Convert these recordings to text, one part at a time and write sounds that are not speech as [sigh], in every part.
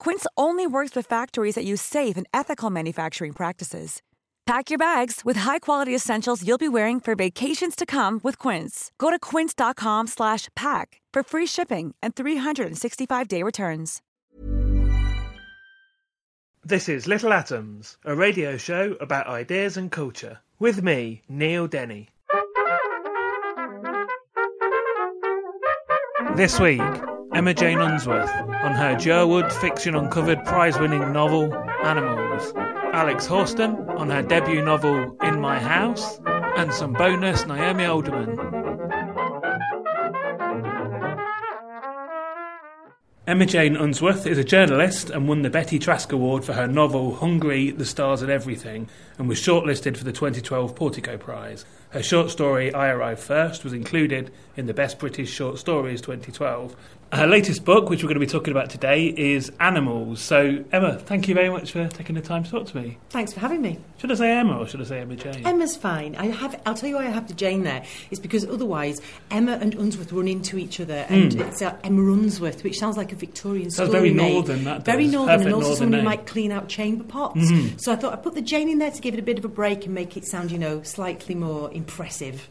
Quince only works with factories that use safe and ethical manufacturing practices. Pack your bags with high-quality essentials you'll be wearing for vacations to come with Quince. Go to quince.com/pack for free shipping and 365-day returns. This is Little Atoms, a radio show about ideas and culture. With me, Neil Denny. This week, Emma Jane Unsworth on her Jerwood fiction uncovered prize winning novel Animals, Alex Hourston on her debut novel In My House, and some bonus Naomi Alderman. Emma Jane Unsworth is a journalist and won the Betty Trask Award for her novel Hungry, The Stars and Everything and was shortlisted for the 2012 Portico Prize. Her short story I Arrive First was included in the Best British Short Stories 2012 her latest book, which we're going to be talking about today, is Animals. So, Emma, thank you very much for taking the time to talk to me. Thanks for having me. Should I say Emma or should I say Emma Jane? Emma's fine. I have. I'll tell you why I have the Jane there. It's because otherwise Emma and Unsworth run into each other, and Mm. it's uh, Emma Unsworth, which sounds like a Victorian story very name. northern, that Very does. northern, Perfect and also someone who might clean out chamber pots. Mhm. So I thought I'd put the Jane in there to give it a bit of a break and make it sound, you know, slightly more impressive.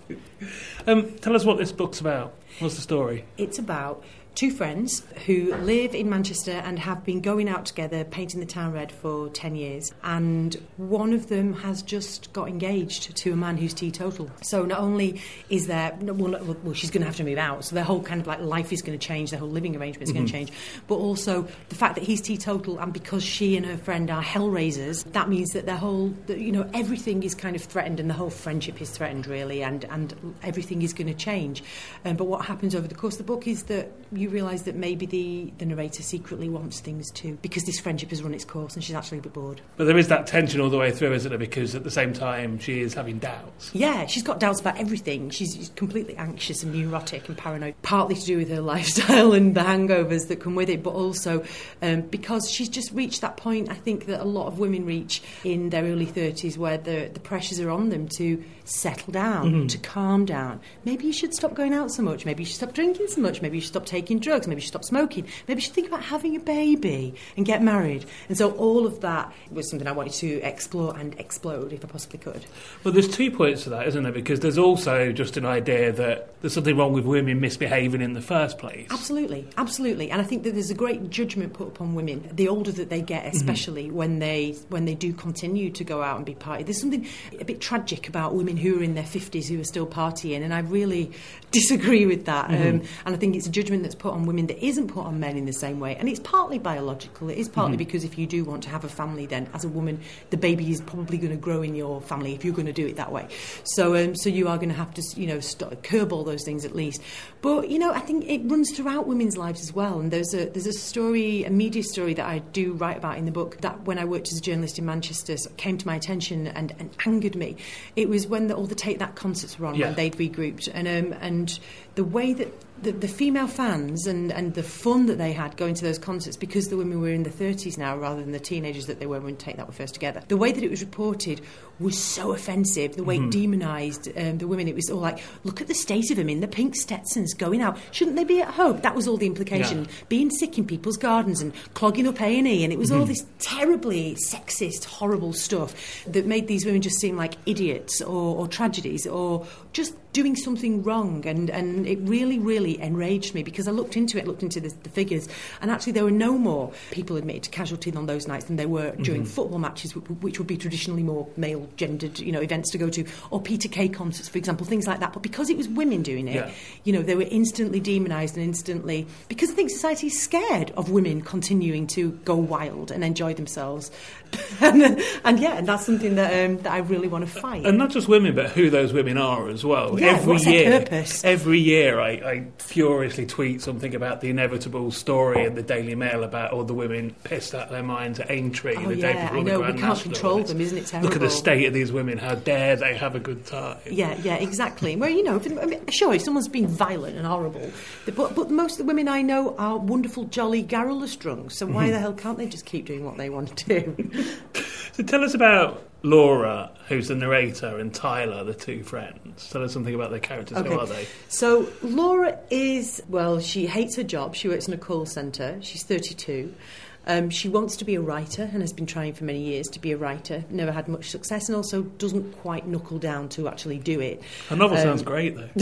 Um, tell us what this book's about. What's the story? It's about two friends who live in Manchester and have been going out together painting the town red for 10 years. And one of them has just got engaged to a man who's teetotal. So not only is there, well, well she's going to have to move out, so their whole kind of like life is going to change, their whole living arrangement is going Mhm. to change. But also the fact that he's teetotal and because she and her friend are hellraisers, that means that their whole, you know, everything is kind of threatened and the whole friendship is threatened really and, and everything is going to change. Um, but what happens over the course of the book is that you realise that maybe the, the narrator secretly wants things too because this friendship has run its course and she's actually a bit bored. But there is that tension all the way through, isn't there? Because at the same time, she is having doubts. Yeah, she's got doubts about everything. She's completely anxious and neurotic and paranoid, partly to do with her [laughs] lifestyle and the hangovers that come with it, but also um, because she's just reached that point, I think, that a lot of women reach in their early 30s where the, the pressures are on them to settle down, Mhm. to calm down. Maybe you should stop going out so much. Maybe you should stop drinking so much. Maybe you should stop taking drugs. Maybe she stopped smoking. Maybe should think about having a baby and get married. And so all of that was something I wanted to explore and explode if I possibly could. But there's two points to that, isn't there? Because there's also just an idea that there's something wrong with women misbehaving in the first place. Absolutely, absolutely, and I think that there's a great judgment put upon women. The older that they get, especially when they when they do continue to go out and be party, there's something a bit tragic about women who are in their fifties who are still partying, and I really [laughs] disagree with that. Mhm. Um, and I think it's a judgment that's put on women that isn't put on men in the same way, and it's partly biological. It is partly Mhm. because if you do want to have a family, then as a woman, the baby is probably going to grow in your family if you're going to do it that way. So, um, so you are going to have to, you know, st- curb all those things at least. But you know, I think it runs throughout women's lives as well. And there's a there's a story, a media story that I do write about in the book that when I worked as a journalist in Manchester came to my attention and, and angered me. It was when the, all the Take That concerts were on Yeah. when they'd regrouped, and um, and the way that the, the female fans and, and the fun that they had going to those concerts because the women were in the 30s now rather than the teenagers that they were when Take That were first together. The way that it was reported was so offensive. The way Mhm. it demonised um, the women. It was all like, look at the state of them in the pink Stetsons going out. Shouldn't they be at home? That was all the implication. Yeah. Being sick in people's gardens and clogging up A&E. And it was all Mhm. this terribly sexist, horrible stuff that made these women just seem like idiots or, or tragedies or just doing something wrong. And, and it really, really enraged me because I looked into it, looked into the, the figures, and actually there were no more people admitted to casualty on those nights than there were during Mm-hmm. football matches, which would be traditionally more male gendered, you know, events to go to, or Peter Kay concerts, for example, things like that. But because it was women doing it, Yeah. you know, they were instantly demonised and instantly because I think society is scared of women continuing to go wild and enjoy themselves, [laughs] and, and yeah, and that's something that um, that I really want to fight. And not just women, but who those women are as well. Yeah, every year, every year, I, I furiously tweet something about the inevitable story in the Daily Mail about all the women pissed out their minds at Aintree Oh, the day yeah, before I the know, we Grand can't National. control them, isn't it Terrible? Look at the state of these women. How dare they have a good time? Yeah, yeah, exactly. Well, you know, if, I mean, sure, if someone's been violent and horrible, but, but most of the women I know are wonderful, jolly, garrulous drunks. So why the hell can't they just keep doing what they want to do? [laughs] So tell us about Laura, who's the narrator, and Tyler, the two friends. Tell us something about their characters. Who are they? So Laura is well, she hates her job. She works in a call centre. She's 32. Um, she wants to be a writer and has been trying for many years to be a writer. Never had much success, and also doesn't quite knuckle down to actually do it. Her novel Um, sounds great, though. [laughs]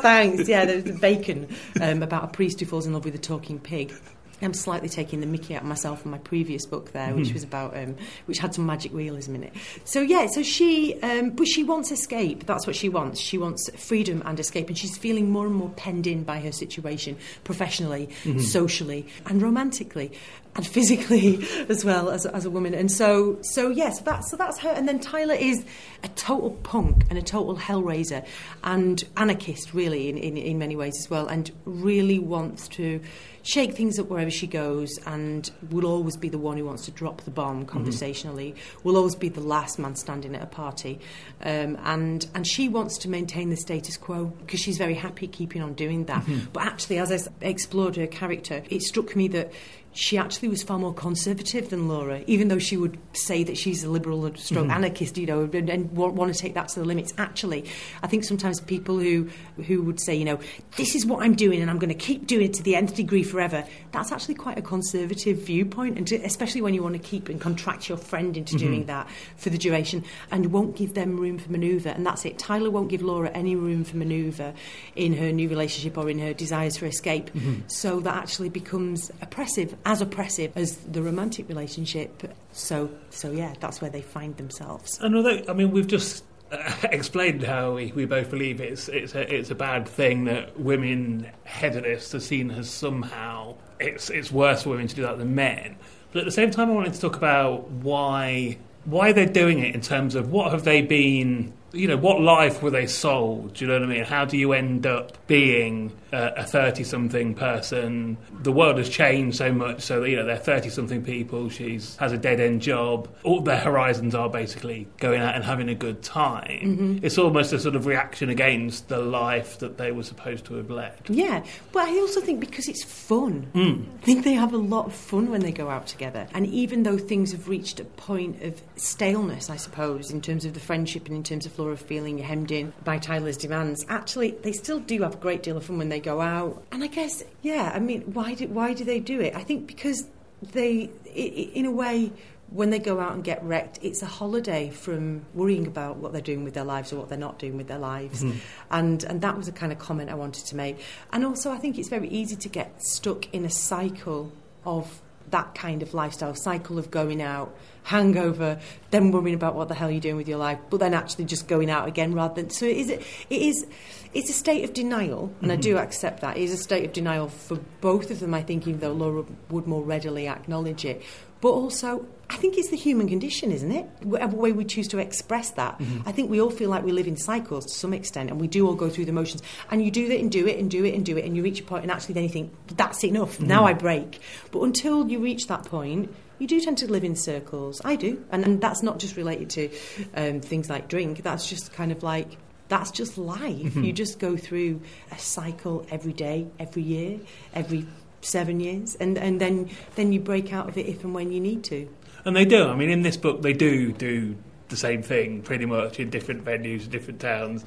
Thanks. Yeah, there's the Bacon um, about a priest who falls in love with a talking pig. I'm slightly taking the mickey out of myself from my previous book there, which was about, um, which had some magic realism in it. So yeah, so she, um, but she wants escape. That's what she wants. She wants freedom and escape, and she's feeling more and more penned in by her situation, professionally, socially, and romantically, and physically [laughs] as well as, as a woman. And so, so yes, that's so that's her. And then Tyler is a total punk and a total hellraiser and anarchist, really, in, in, in many ways as well, and really wants to shake things up wherever she goes and will always be the one who wants to drop the bomb conversationally, will always be the last man standing at a party. Um, and, and she wants to maintain the status quo because she's very happy keeping on doing that. But actually, as I explored her character, it struck me that she actually was far more conservative than Laura, even though she would say that she's a liberal and stroke mm-hmm. anarchist, you know, and, and want, want to take that to the limits. Actually, I think sometimes people who who would say, you know, this is what I'm doing and I'm going to keep doing it to the nth degree forever, that's actually quite a conservative viewpoint, and to, especially when you want to keep and contract your friend into mm-hmm. doing that for the duration, and won't give them room for manoeuvre, and that's it. Tyler won't give Laura any room for manoeuvre in her new relationship or in her desires for escape, mm-hmm. so that actually becomes oppressive, as oppressive as the romantic relationship. So, so yeah, that's where they find themselves. And although, I mean, we've just uh, [laughs] explained how we, we both believe it's it's a, it's a bad thing that women hedonists are seen as somehow it's it's worse for women to do that than men. But at the same time, I wanted to talk about why why they're doing it in terms of what have they been. You know, what life were they sold? Do you know what I mean? How do you end up being a 30 something person? The world has changed so much, so that, you know, they're 30 something people. She's has a dead end job. All their horizons are basically going out and having a good time. Mm-hmm. It's almost a sort of reaction against the life that they were supposed to have led. Yeah, but I also think because it's fun. Mm. I think they have a lot of fun when they go out together. And even though things have reached a point of staleness, I suppose, in terms of the friendship and in terms of Laura feeling hemmed in by Tyler's demands, actually they still do have a great deal of fun when they go out. And I guess, yeah, I mean, why do, why do they do it? I think because they, in a way, when they go out and get wrecked, it's a holiday from worrying about what they're doing with their lives or what they're not doing with their lives. Mm-hmm. And and that was the kind of comment I wanted to make. And also, I think it's very easy to get stuck in a cycle of that kind of lifestyle cycle of going out, hangover, then worrying about what the hell you're doing with your life, but then actually just going out again rather than. So it is. It is. It's a state of denial, and I do mm-hmm. accept that. It is a state of denial for both of them. I think, even though Laura would more readily acknowledge it, but also. I think it's the human condition, isn't it? Whatever way we choose to express that. Mm-hmm. I think we all feel like we live in cycles to some extent, and we do all go through the motions. And you do that and do it and do it and do it, and you reach a point, and actually then you think, that's enough, now mm-hmm. I break. But until you reach that point, you do tend to live in circles. I do. And, and that's not just related to um, things like drink, that's just kind of like that's just life. You just go through a cycle every day, every year, every seven years, and, and then then you break out of it if and when you need to. And they do. I mean, in this book, they do do the same thing pretty much in different venues, different towns.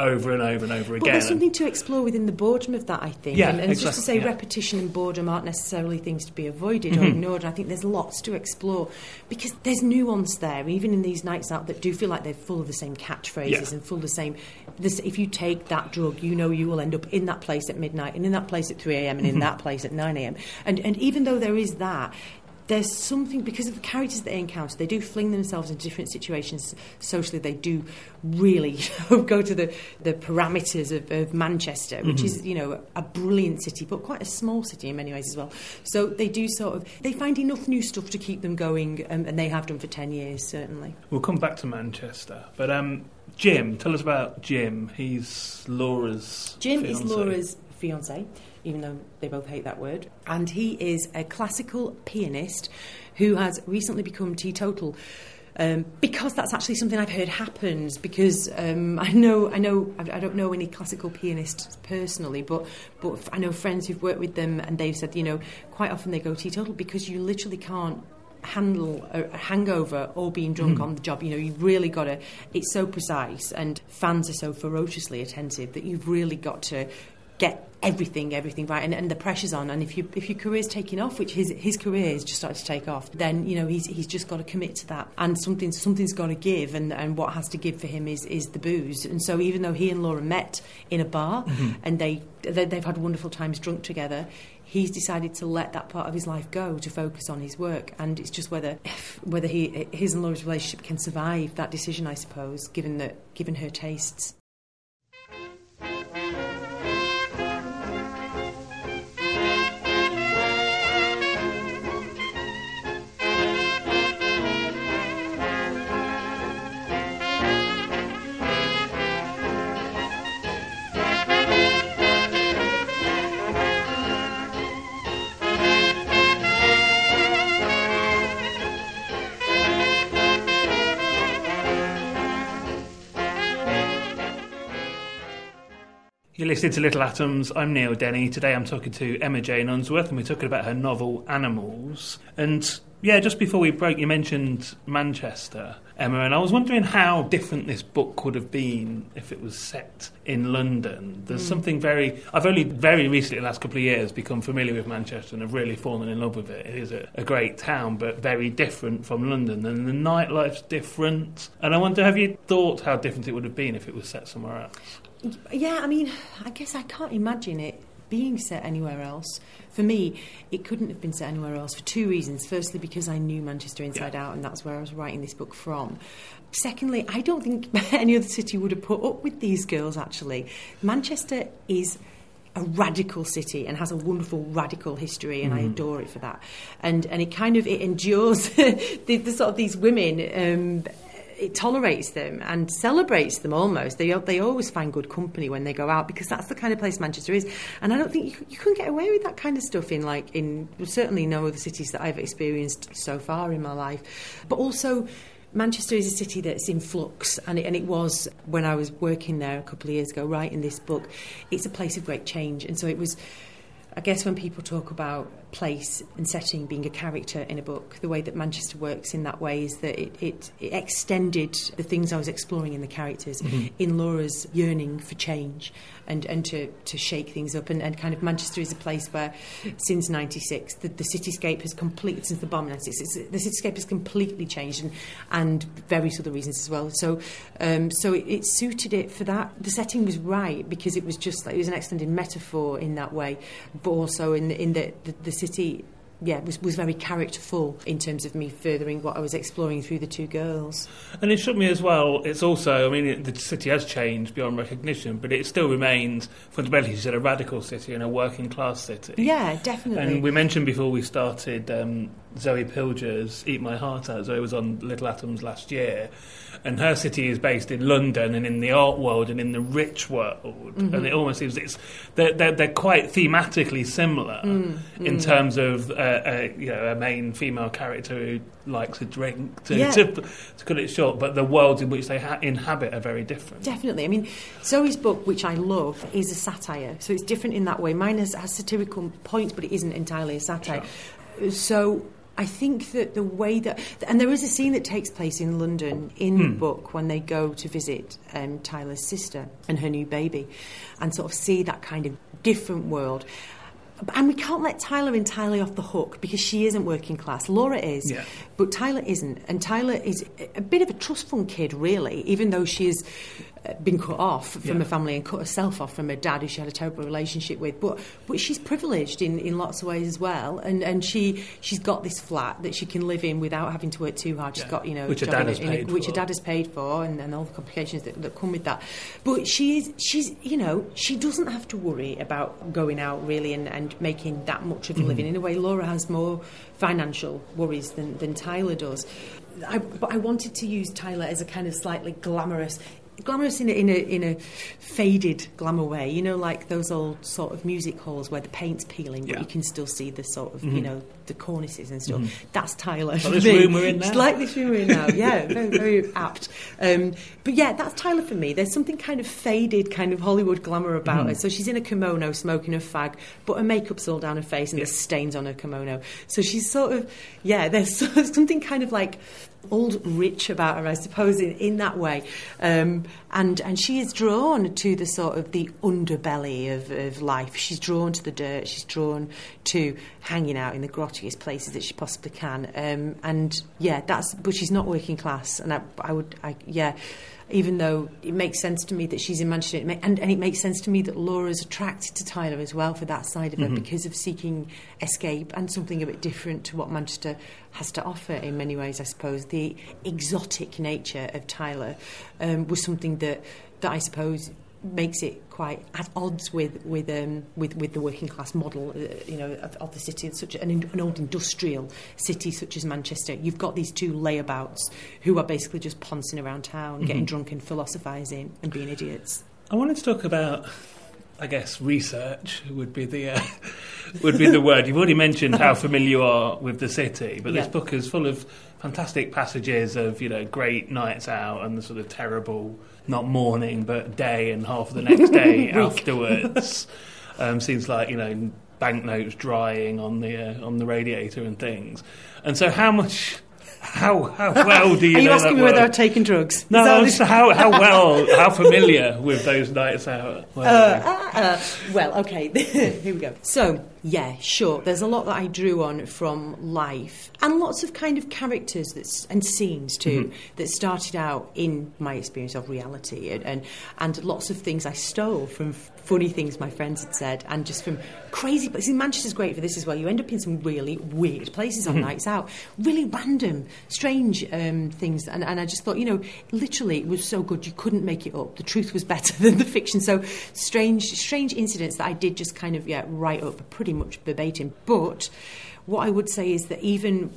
Over and over and over again. But there's something to explore within the boredom of that, I think. Yeah, and, and just to say yeah. repetition and boredom aren't necessarily things to be avoided or mm-hmm. ignored. I think there's lots to explore because there's nuance there, even in these nights out that do feel like they're full of the same catchphrases Yeah. and full of the same. This, if you take that drug, you know you will end up in that place at midnight and in that place at 3 a.m. and in mm-hmm. that place at 9 a.m. And, and even though there is that, there's something because of the characters that they encounter they do fling themselves into different situations socially they do really you [laughs] know, go to the, the parameters of, of manchester which is you know a brilliant city but quite a small city in many ways as well so they do sort of they find enough new stuff to keep them going um, and they have done for 10 years certainly We'll come back to Manchester, but um, Jim, tell us about Jim. He's Laura's. Jim is. Laura's fiance, even though they both hate that word. And he is a classical pianist who has recently become teetotal. Um, because that's actually something I've heard happens. Because um, I know, I know, I don't know any classical pianists personally, but but I know friends who've worked with them, and they've said, you know, quite often they go teetotal because you literally can't handle a, a hangover or being drunk on the job. You know, you've really got to. It's so precise, and fans are so ferociously attentive that you've really got to get everything, everything right, and, and the pressure's on. And if you if your career's taking off, which his his career has just started to take off, then you know he's he's just got to commit to that, and something something's got to give, and, and what has to give for him is is the booze. And so even though he and Laura met in a bar, mm-hmm. and they, they they've had wonderful times drunk together. He's decided to let that part of his life go to focus on his work, and it's just whether whether he his and Laura's relationship can survive that decision, I suppose, given that given her tastes. Listening to Little Atoms. I'm Neil Denny. Today I'm talking to Emma Jane Unsworth, and we're talking about her novel Animals. And yeah, just before we broke, you mentioned Manchester, Emma, and I was wondering how different this book would have been if it was set in London. There's hmm. something very. I've only very recently, in the last couple of years, become familiar with Manchester and have really fallen in love with it. It is a, a great town, but very different from London, and the nightlife's different. And I wonder, have you thought how different it would have been if it was set somewhere else? Yeah, I mean, I guess I can't imagine it being set anywhere else. For me, it couldn't have been set anywhere else for two reasons. Firstly, because I knew Manchester inside out, and that's where I was writing this book from. Secondly, I don't think [laughs] any other city would have put up with these girls, actually. Manchester is a radical city and has a wonderful radical history and I adore it for that and and it kind of it endures [laughs] the, the sort of these women um, it tolerates them and celebrates them almost. They they always find good company when they go out because that's the kind of place Manchester is. And I don't think you, you can get away with that kind of stuff in like in certainly no other cities that I've experienced so far in my life. But also. Manchester is a city that's in flux, and it, and it was when I was working there a couple of years ago, writing this book. It's a place of great change, and so it was. I guess when people talk about place and setting being a character in a book, the way that Manchester works in that way is that it, it, it extended the things I was exploring in the characters, in Laura's yearning for change and, and to, to shake things up. And, and kind of Manchester is a place where, since 96, the, the cityscape has completely, since the bomb in 96, it's, the cityscape has completely changed and, and various other reasons as well. So, um, so it, it suited it for that. The setting was right because it was just like, it was an extended metaphor in that way, but also in, in the, the, the city yeah, was, was very characterful in terms of me furthering what I was exploring through the two girls. And it struck me as well, it's also, I mean, it, the city has changed beyond recognition, but it still remains, fundamentally, you said, a radical city and a working class city. Yeah, definitely. And we mentioned before we started um, Zoe Pilger's Eat My Heart Out. Zoe was on Little Atoms last year. And her city is based in London and in the art world and in the rich world. And it almost seems it's they're, they're, they're quite thematically similar in terms of uh, uh, you know a main female character who likes a drink to, Yeah. to, to cut it short. But the worlds in which they ha- inhabit are very different. Definitely. I mean, Zoe's book, which I love, is a satire. So it's different in that way. Mine has, has satirical points, but it isn't entirely a satire. So I think that the way that, and there is a scene that takes place in London in the book when they go to visit um, Tyler's sister and her new baby and sort of see that kind of different world. And we can't let Tyler entirely off the hook because she isn't working class. Laura is, Yeah. but Tyler isn't. And Tyler is a bit of a trust fund kid, really, even though she's uh, been cut off from Yeah. her family and cut herself off from her dad, who she had a terrible relationship with. But but she's privileged in, in lots of ways as well. And and she she's got this flat that she can live in without having to work too hard. She's Yeah. got you know Which her dad in- has in paid which for. her dad has paid for, and, and all the complications that, that come with that. But she is she's you know she doesn't have to worry about going out really and, and making that much of a living. Mm-hmm. In a way, Laura has more financial worries than, than Tyler does. I, but I wanted to use Tyler as a kind of slightly glamorous. Glamorous in a, in a in a faded glamour way, you know, like those old sort of music halls where the paint's peeling, but Yeah. you can still see the sort of you mm-hmm. know the cornices and stuff. Mm-hmm. That's Tyler. for this room we're in now. It's like this room we're in now. Yeah, [laughs] very, very apt. Um, but yeah, that's Tyler for me. There's something kind of faded, kind of Hollywood glamour about her. Mm-hmm. So she's in a kimono smoking a fag, but her makeup's all down her face and there's stains on her kimono. So she's sort of, yeah, there's [laughs] something kind of like old rich about her, I suppose, in, in that way. Um, and and she is drawn to the sort of the underbelly of, of life. She's drawn to the dirt. She's drawn to hanging out in the grottiest places that she possibly can. Um, and yeah, that's. But she's not working class, and I, I would, I, yeah. Even though it makes sense to me that she's in Manchester, and, and it makes sense to me that Laura's attracted to Tyler as well for that side of her because of seeking escape and something a bit different to what Manchester has to offer in many ways, I suppose. The exotic nature of Tyler um, was something that, that I suppose makes it quite at odds with with um, with, with the working class model, uh, you know, of, of the city. Such an, in- an old industrial city such as Manchester, you've got these two layabouts who are basically just poncing around town, getting drunk and philosophising and being idiots. I wanted to talk about, I guess, research would be the uh, [laughs] would be the word. You've already mentioned how familiar you are with the city, but this book is full of fantastic passages of you know great nights out and the sort of terrible, not morning but day and half of the next day [laughs] afterwards. Um, seems like you know banknotes drying on the uh, on the radiator and things. And so, how much? How how well do you Are you know asking me whether? I've taken drugs? No, just how how [laughs] well how familiar with those nights out. were uh, you? Uh, uh, well, okay, [laughs] here we go. So, yeah, sure. There's a lot that I drew on from life, and lots of kind of characters that's and scenes too mm-hmm. that started out in my experience of reality, and, and and lots of things I stole from funny things my friends had said, and just from crazy places. Manchester's great for this as well. You end up in some really weird places on nights out, really random, strange um, things, and, and I just thought, you know, literally, it was so good you couldn't make it up. The truth was [laughs] better than the fiction. So strange, strange incidents that I did just kind of yeah write up pretty much verbatim. But what I would say is that even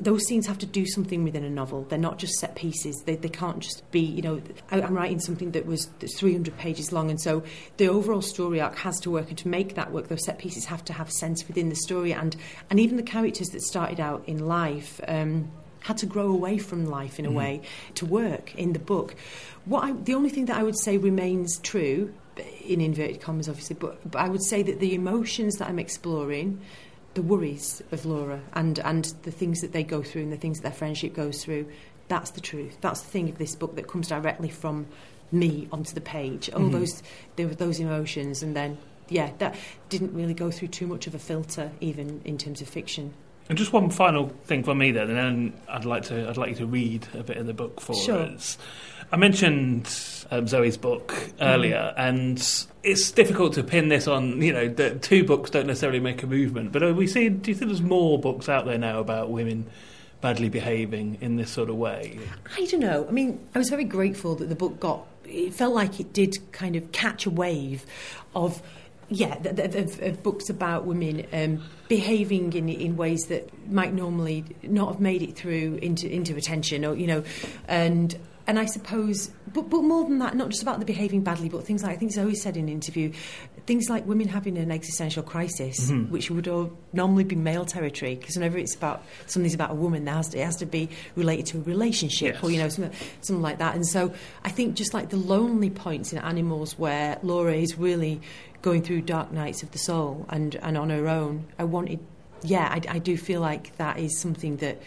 those scenes have to do something within a novel. They're not just set pieces. They, they can't just be, you know, I, I'm writing something that was 300 pages long, and so the overall story arc has to work. And to make that work, those set pieces have to have sense within the story, and and even the characters that started out in life. Um, had to grow away from life in a way to work in the book. What I, the only thing that I would say remains true, in inverted commas, obviously, but, but I would say that the emotions that I'm exploring, the worries of Laura, and and the things that they go through and the things that their friendship goes through, that's the truth. That's the thing of this book that comes directly from me onto the page. All those there were those emotions, and then yeah, that didn't really go through too much of a filter, even in terms of fiction. And just one final thing for me then, and then I'd like to I'd like you to read a bit of the book for Sure. us. I mentioned um, Zoe's book earlier, and it's difficult to pin this on. You know, that two books don't necessarily make a movement, but are we see? Do you think there's more books out there now about women badly behaving in this sort of way? I don't know. I mean, I was very grateful that the book got. It felt like it did kind of catch a wave of. Yeah, th- th- of, of books about women um, behaving in in ways that might normally not have made it through into into attention, or you know, and and I suppose, but but more than that, not just about the behaving badly, but things like I think Zoe said in an interview, things like women having an existential crisis, mm-hmm. which would all normally be male territory, because whenever it's about something's about a woman, there has to, it has to be related to a relationship, or you know, something, something like that. And so I think just like the lonely points in animals where Laura is really going through dark nights of the soul and, and on her own, I wanted yeah, I, I do feel like that is something that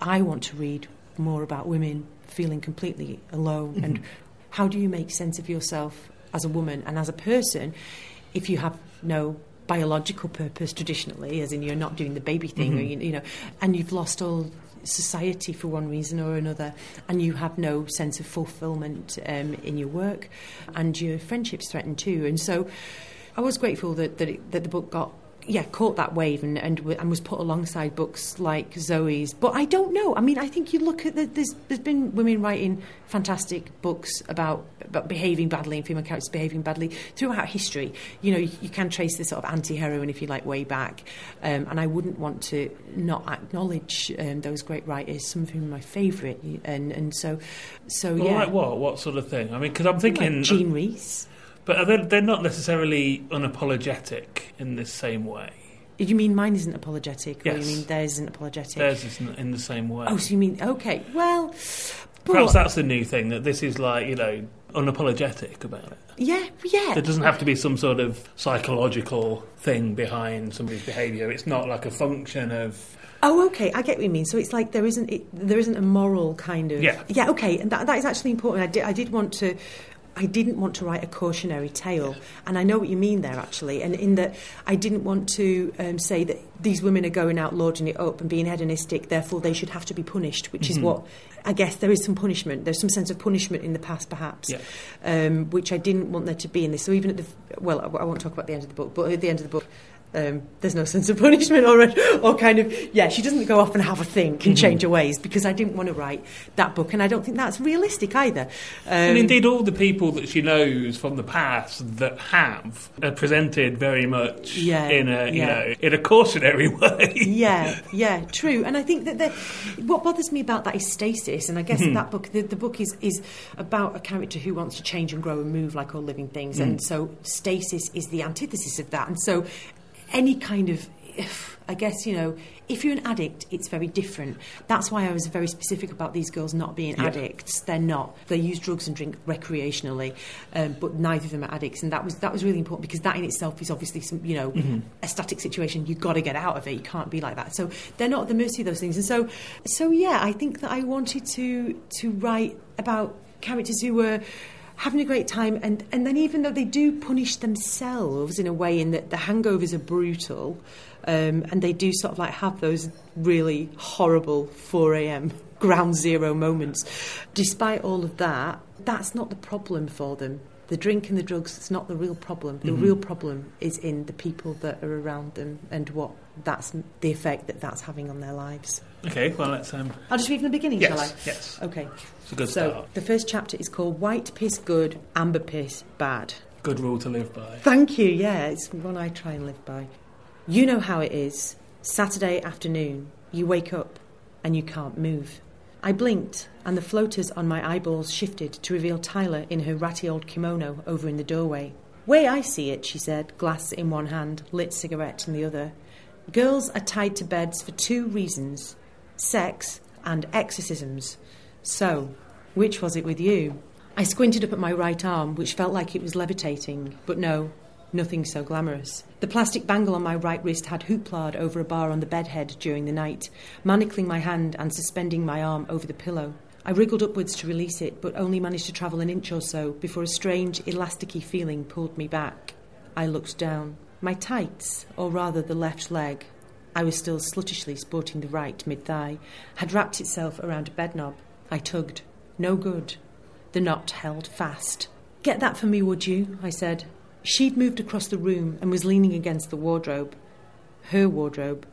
I want to read more about women feeling completely alone Mm-hmm. and how do you make sense of yourself as a woman and as a person if you have no biological purpose traditionally, as in you're not doing the baby thing, Mm-hmm. you, you know, and you've lost all society for one reason or another, and you have no sense of fulfillment um, in your work, and your friendships threatened too. And so, I was grateful that that, it, that the book got. Yeah, caught that wave and, and and was put alongside books like Zoe's. But I don't know. I mean, I think you look at the, there's there's been women writing fantastic books about about behaving badly and female characters behaving badly throughout history. You know, you, you can trace the sort of anti-heroine, if you like, way back. Um, and I wouldn't want to not acknowledge um, those great writers. Some of whom are my favourite. And and so so Well, yeah, like what? What sort of thing? I mean, because I'm thinking, like Jean Rhys. But are they, they're not necessarily unapologetic in this same way. You mean mine isn't apologetic, or Yes. you mean theirs isn't apologetic? Theirs isn't in the same way. Oh, so you mean okay? Well, but, Perhaps that's the new thing that this is like you know unapologetic about it. yeah, yeah. There doesn't have to be some sort of psychological thing behind somebody's behaviour. It's not like a function of Oh, okay. I get what you mean. So it's like there isn't it, there isn't a moral kind of Yeah. yeah. Okay, and that, that is actually important. I did I did want to. I didn't want to write a cautionary tale, and I know what you mean there actually. And in that, I didn't want to um, say that these women are going out lording it up and being hedonistic, therefore they should have to be punished, which is what I guess there is some punishment. There's some sense of punishment in the past, perhaps, Yeah. um, which I didn't want there to be in this. So even at the well, I I won't talk about the end of the book, but at the end of the book. Um, there's no sense of punishment or, or kind of yeah she doesn't go off and have a think and change her ways because I didn't want to write that book and I don't think that's realistic either um, and indeed, all the people that she knows from the past that have are presented very much Yeah, in a you know in a cautionary [laughs] way. yeah, yeah, true. And I think that the, what bothers me about that is stasis. And I guess that book, the, the book is, is about a character who wants to change and grow and move like all living things. And so stasis is the antithesis of that. And so any kind of, I guess, you know, if you're an addict, it's very different. That's why I was very specific about these girls not being Yeah. addicts. They're not. They use drugs and drink recreationally, um, but neither of them are addicts. And that was that was really important because that in itself is obviously some, you know, a static situation. You've got to get out of it. You can't be like that. So they're not at the mercy of those things. And so, so yeah, I think that I wanted to to write about characters who were having a great time and, and then even though they do punish themselves in a way in that the hangovers are brutal um, and they do sort of like have those really horrible 4am [laughs] ground zero moments despite all of that that's not the problem for them. The drink and the drugs it's not the real problem. The real problem is in the people that are around them and what that's the effect that that's having on their lives. Okay, well let's um, I'll just read from the beginning shall I? yes, yes, okay. it's a good so start. the first chapter is called White Piss Good, Amber Piss Bad. Good rule to live by. Thank you, yeah, it's one I try and live by. You know how it is. Saturday afternoon, you wake up and you can't move. I blinked, and the floaters on my eyeballs shifted to reveal Tyler in her ratty old kimono over in the doorway. Way I see it, she said, glass in one hand, lit cigarette in the other. Girls are tied to beds for two reasons sex and exorcisms. So, which was it with you? I squinted up at my right arm, which felt like it was levitating, but no, nothing so glamorous. The plastic bangle on my right wrist had hooplard over a bar on the bedhead during the night, manacling my hand and suspending my arm over the pillow. I wriggled upwards to release it, but only managed to travel an inch or so before a strange, elasticy feeling pulled me back. I looked down. My tights, or rather the left leg, I was still sluttishly sporting the right mid thigh, had wrapped itself around a bed knob. I tugged. No good. The knot held fast. Get that for me, would you? I said. She'd moved across the room and was leaning against the wardrobe. Her wardrobe.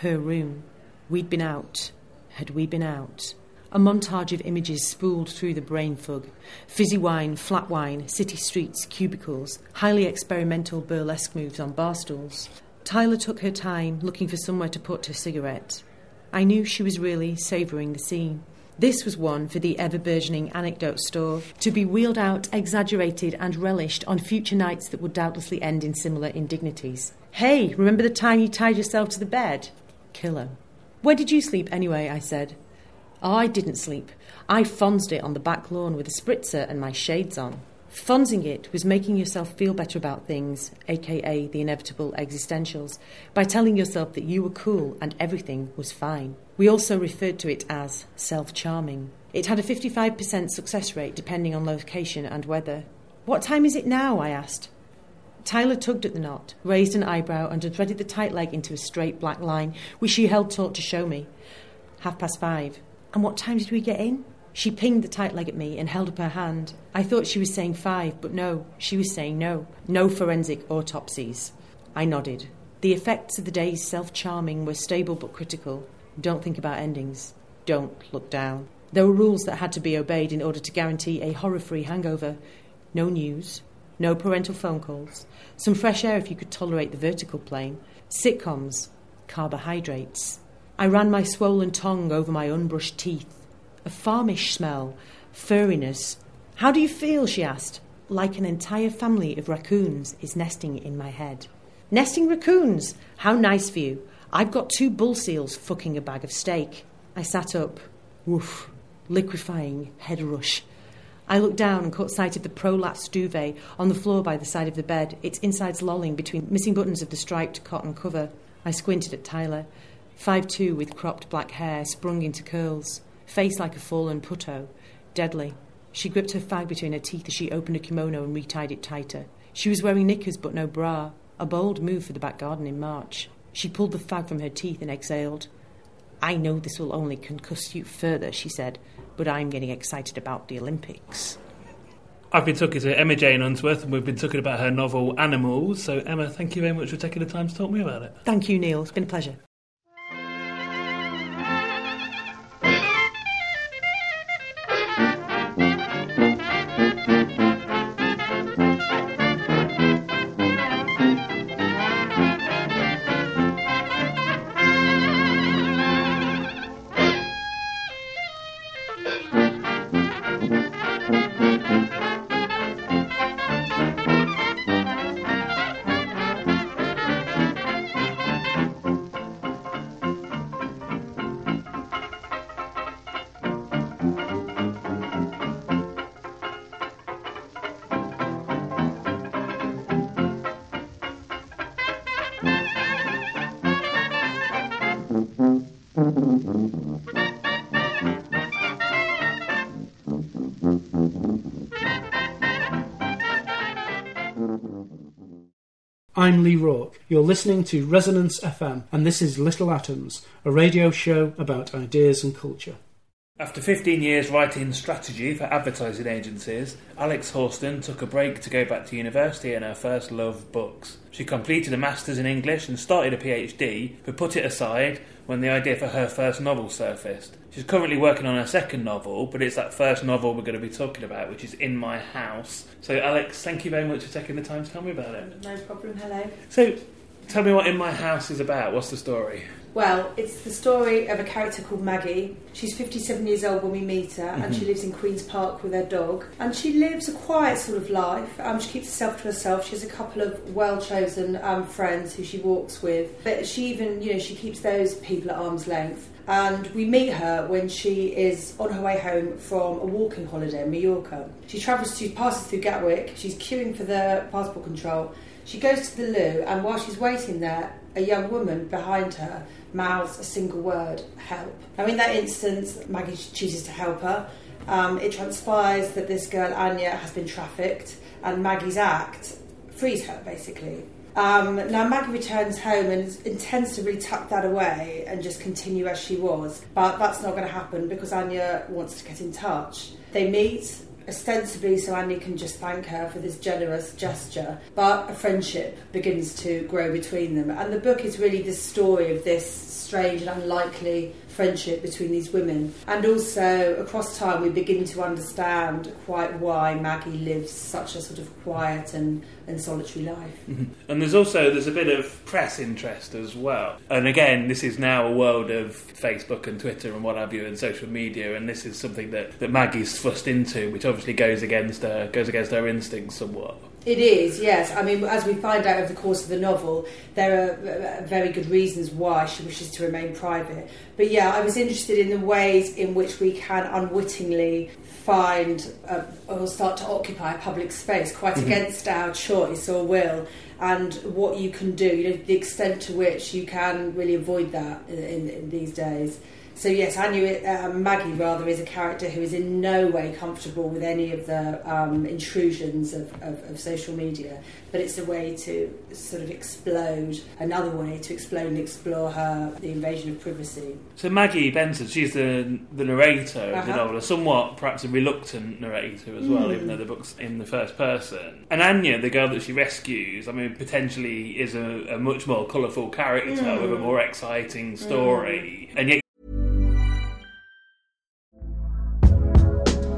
Her room. We'd been out. Had we been out? A montage of images spooled through the brain fug. Fizzy wine, flat wine, city streets, cubicles, highly experimental burlesque moves on bar stools. Tyler took her time, looking for somewhere to put her cigarette. I knew she was really savouring the scene. This was one for the ever burgeoning anecdote store, to be wheeled out, exaggerated, and relished on future nights that would doubtlessly end in similar indignities. Hey, remember the time you tied yourself to the bed? Killer. Where did you sleep anyway? I said. I didn't sleep. I fonsed it on the back lawn with a spritzer and my shades on. Fonzing it was making yourself feel better about things, aka the inevitable existentials, by telling yourself that you were cool and everything was fine. We also referred to it as self charming. It had a 55% success rate depending on location and weather. What time is it now? I asked. Tyler tugged at the knot, raised an eyebrow, and threaded the tight leg into a straight black line, which she held taut to show me. Half past five. And what time did we get in? She pinged the tight leg at me and held up her hand. I thought she was saying five, but no, she was saying no. No forensic autopsies. I nodded. The effects of the day's self charming were stable but critical. Don't think about endings. Don't look down. There were rules that had to be obeyed in order to guarantee a horror free hangover. No news, no parental phone calls, some fresh air if you could tolerate the vertical plane, sitcoms, carbohydrates. I ran my swollen tongue over my unbrushed teeth a farmish smell, furriness. How do you feel? she asked. Like an entire family of raccoons is nesting in my head. Nesting raccoons? How nice for you. I've got two bull seals fucking a bag of steak. I sat up. Woof. Liquefying head rush. I looked down and caught sight of the prolapsed duvet on the floor by the side of the bed, its insides lolling between missing buttons of the striped cotton cover. I squinted at Tyler, five two with cropped black hair sprung into curls face like a fallen putto, deadly. She gripped her fag between her teeth as she opened a kimono and retied it tighter. She was wearing knickers but no bra, a bold move for the back garden in March. She pulled the fag from her teeth and exhaled. I know this will only concuss you further, she said, but I'm getting excited about the Olympics. I've been talking to Emma Jane Unsworth and we've been talking about her novel Animals. So, Emma, thank you very much for taking the time to talk to me about it. Thank you, Neil. It's been a pleasure. I'm Lee Rourke. You're listening to Resonance FM, and this is Little Atoms, a radio show about ideas and culture. After 15 years writing strategy for advertising agencies, Alex Hourston took a break to go back to university and her first love books. She completed a master's in English and started a PhD, but put it aside when the idea for her first novel surfaced. She's currently working on her second novel, but it's that first novel we're going to be talking about, which is In My House. So, Alex, thank you very much for taking the time to tell me about it. No problem, hello. So, tell me what In My House is about. What's the story? Well, it's the story of a character called Maggie. She's 57 years old when we meet her, mm-hmm. and she lives in Queen's Park with her dog. And she lives a quiet sort of life. Um, she keeps herself to herself. She has a couple of well-chosen um, friends who she walks with, but she even, you know, she keeps those people at arm's length. And we meet her when she is on her way home from a walking holiday in Mallorca. She travels, she passes through Gatwick. She's queuing for the passport control. She goes to the loo, and while she's waiting there, a young woman behind her mouths a single word, help. Now, in that instance, Maggie chooses to help her. Um, it transpires that this girl, Anya, has been trafficked, and Maggie's act frees her, basically. Um, now, Maggie returns home and intends to really tuck that away and just continue as she was, but that's not going to happen because Anya wants to get in touch. They meet, ostensibly so Anya can just thank her for this generous gesture. But a friendship begins to grow between them. And the book is really the story of this strange and unlikely friendship between these women. And also, across time, we begin to understand quite why Maggie lives such a sort of quiet and, and solitary life. Mm-hmm. And there's also there's a bit of press interest as well. And again, this is now a world of Facebook and Twitter and what have you, and social media. And this is something that, that Maggie's thrust into, which obviously goes against her goes against her instincts somewhat. It is, yes. I mean, as we find out over the course of the novel, there are uh, very good reasons why she wishes to remain private. But yeah, I was interested in the ways in which we can unwittingly find uh, or start to occupy a public space quite mm-hmm. against our choice or will and what you can do, you know, the extent to which you can really avoid that in, in these days. So yes, Anya, uh, Maggie rather is a character who is in no way comfortable with any of the um, intrusions of, of, of, social media, but it's a way to sort of explode, another way to explode and explore her the invasion of privacy. So Maggie Benson, she's the the narrator of uh-huh. the novel, a somewhat perhaps a reluctant narrator as well, mm. even though the book's in the first person. And Anya, the girl that she rescues, I mean, potentially is a, a much more colourful character mm. with a more exciting story, mm. and yet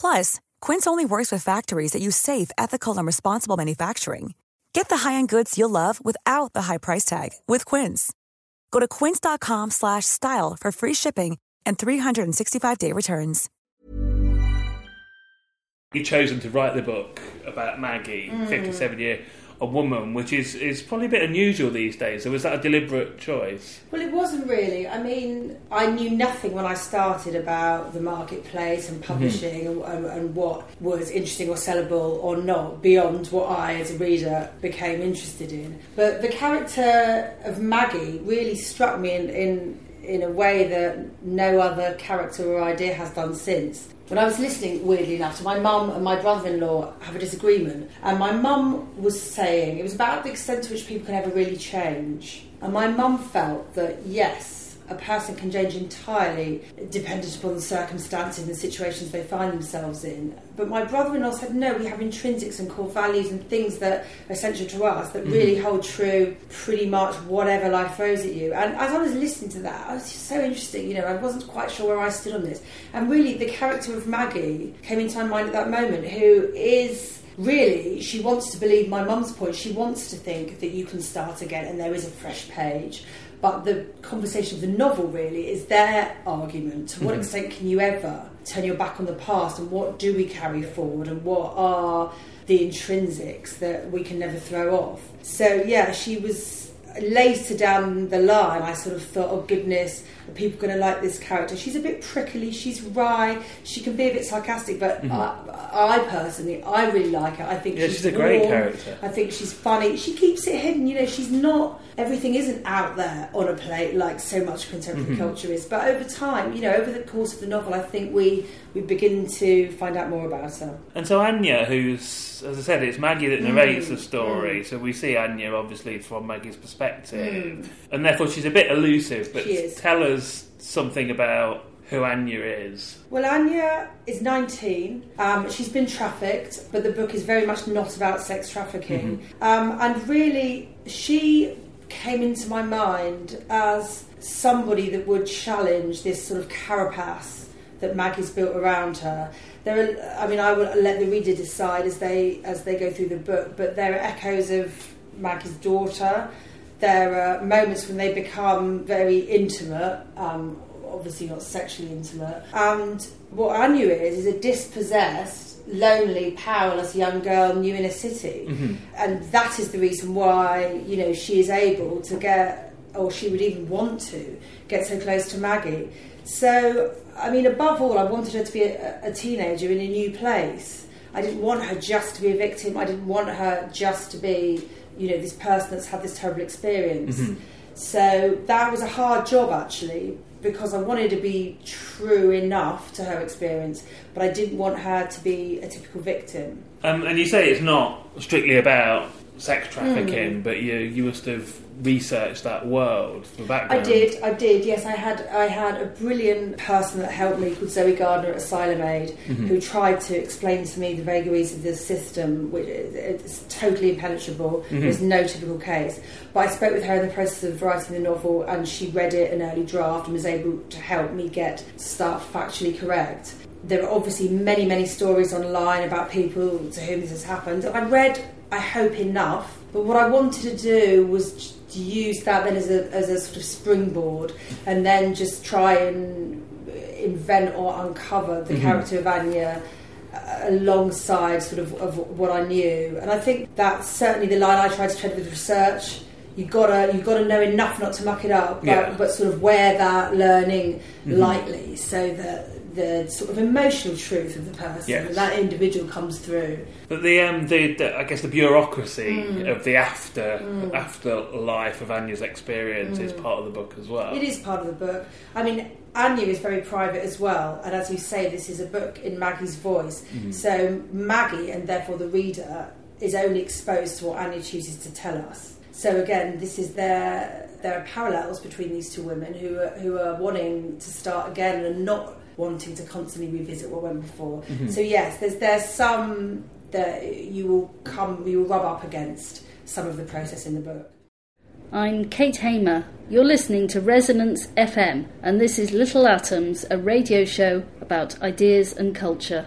Plus, Quince only works with factories that use safe, ethical, and responsible manufacturing. Get the high-end goods you'll love without the high price tag with Quince. Go to quince.com/style for free shipping and 365-day returns. You've chosen to write the book about Maggie, mm. 57 year a woman, which is, is probably a bit unusual these days. So was that a deliberate choice? Well, it wasn't really. I mean, I knew nothing when I started about the marketplace and publishing mm-hmm. and, and, and, what was interesting or sellable or not beyond what I, as a reader, became interested in. But the character of Maggie really struck me in, in in a way that no other character or idea has done since when I was listening, weirdly enough, to my mum and my brother in law have a disagreement, and my mum was saying it was about the extent to which people can ever really change. And my mum felt that yes, a person can change entirely dependent upon the circumstances and the situations they find themselves in. But my brother in law said, no, we have intrinsics and core values and things that are essential to us that mm-hmm. really hold true pretty much whatever life throws at you. And as I was listening to that, I was just so interesting, you know, I wasn't quite sure where I stood on this. And really, the character of Maggie came into my mind at that moment, who is really, she wants to believe my mum's point. She wants to think that you can start again and there is a fresh page. But the conversation of the novel really is their argument. To what mm-hmm. extent can you ever turn your back on the past and what do we carry forward and what are the intrinsics that we can never throw off? So, yeah, she was later down the line, I sort of thought, oh goodness, are people going to like this character? She's a bit prickly, she's wry, she can be a bit sarcastic, but mm-hmm. I, I, personally, I really like her. I think yeah, she's, she's a great character. I think she's funny. She keeps it hidden, you know, she's not, everything isn't out there on a plate like so much contemporary mm-hmm. culture is. But over time, you know, over the course of the novel, I think we, we begin to find out more about her. And so Anya, who's, as I said, it's Maggie that narrates mm. the story, mm. so we see Anya obviously from Maggie's perspective, mm. and therefore she's a bit elusive, but tell us us something about who Anya is? Well, Anya is 19. Um, she's been trafficked, but the book is very much not about sex trafficking. Mm-hmm. Um, and really, she came into my mind as somebody that would challenge this sort of carapace that Maggie's built around her. There are, I mean, I will let the reader decide as they as they go through the book, but there are echoes of Maggie's daughter there are moments when they become very intimate, um, obviously not sexually intimate. And what Anya is, is a dispossessed, lonely, powerless young girl new in a city. Mm-hmm. And that is the reason why, you know, she is able to get, or she would even want to, get so close to Maggie. So, I mean, above all, I wanted her to be a, a teenager in a new place. I didn't want her just to be a victim. I didn't want her just to be, you know, this person that's had this terrible experience. Mhm. So that was a hard job actually because I wanted to be true enough to her experience, but I didn't want her to be a typical victim. Um, and you say it's not strictly about sex Hmm. trafficking, but you you must have researched that world for I did, I did. Yes, I had. I had a brilliant person that helped me called Zoe Gardner at Asylum Aid, Mhm. who tried to explain to me the vagaries of the system, which is totally impenetrable. Mhm. There's no typical case. But I spoke with her in the process of writing the novel, and she read it an early draft and was able to help me get stuff factually correct. There are obviously many, many stories online about people to whom this has happened. I read, I hope, enough. But what I wanted to do was to use that then as a, as a sort of springboard and then just try and invent or uncover the Mhm. character of Anya uh, alongside sort of, of what I knew. And I think that's certainly the line I tried to tread with research. You gotta you gotta know enough not to muck it up, but, Yeah. but sort of wear that learning Mhm. lightly so that the sort of emotional truth of the person, Yes. that individual comes through. But the, um, the, the I guess the bureaucracy Mm. of the after Mm. afterlife of Anya's experience is Mm. part of the book as well. It is part of the book. I mean, Anya is very private as well, and as you say, this is a book in Maggie's voice. Mhm. So Maggie, and therefore the reader, is only exposed to what Anya chooses to tell us. So again, this is there. There are parallels between these two women who are, who are wanting to start again and not wanting to constantly revisit what went before. Mhm. So yes, there's there's some that you will come, you will rub up against some of the process in the book. I'm Kate Hamer. You're listening to Resonance FM, and this is Little Atoms, a radio show about ideas and culture.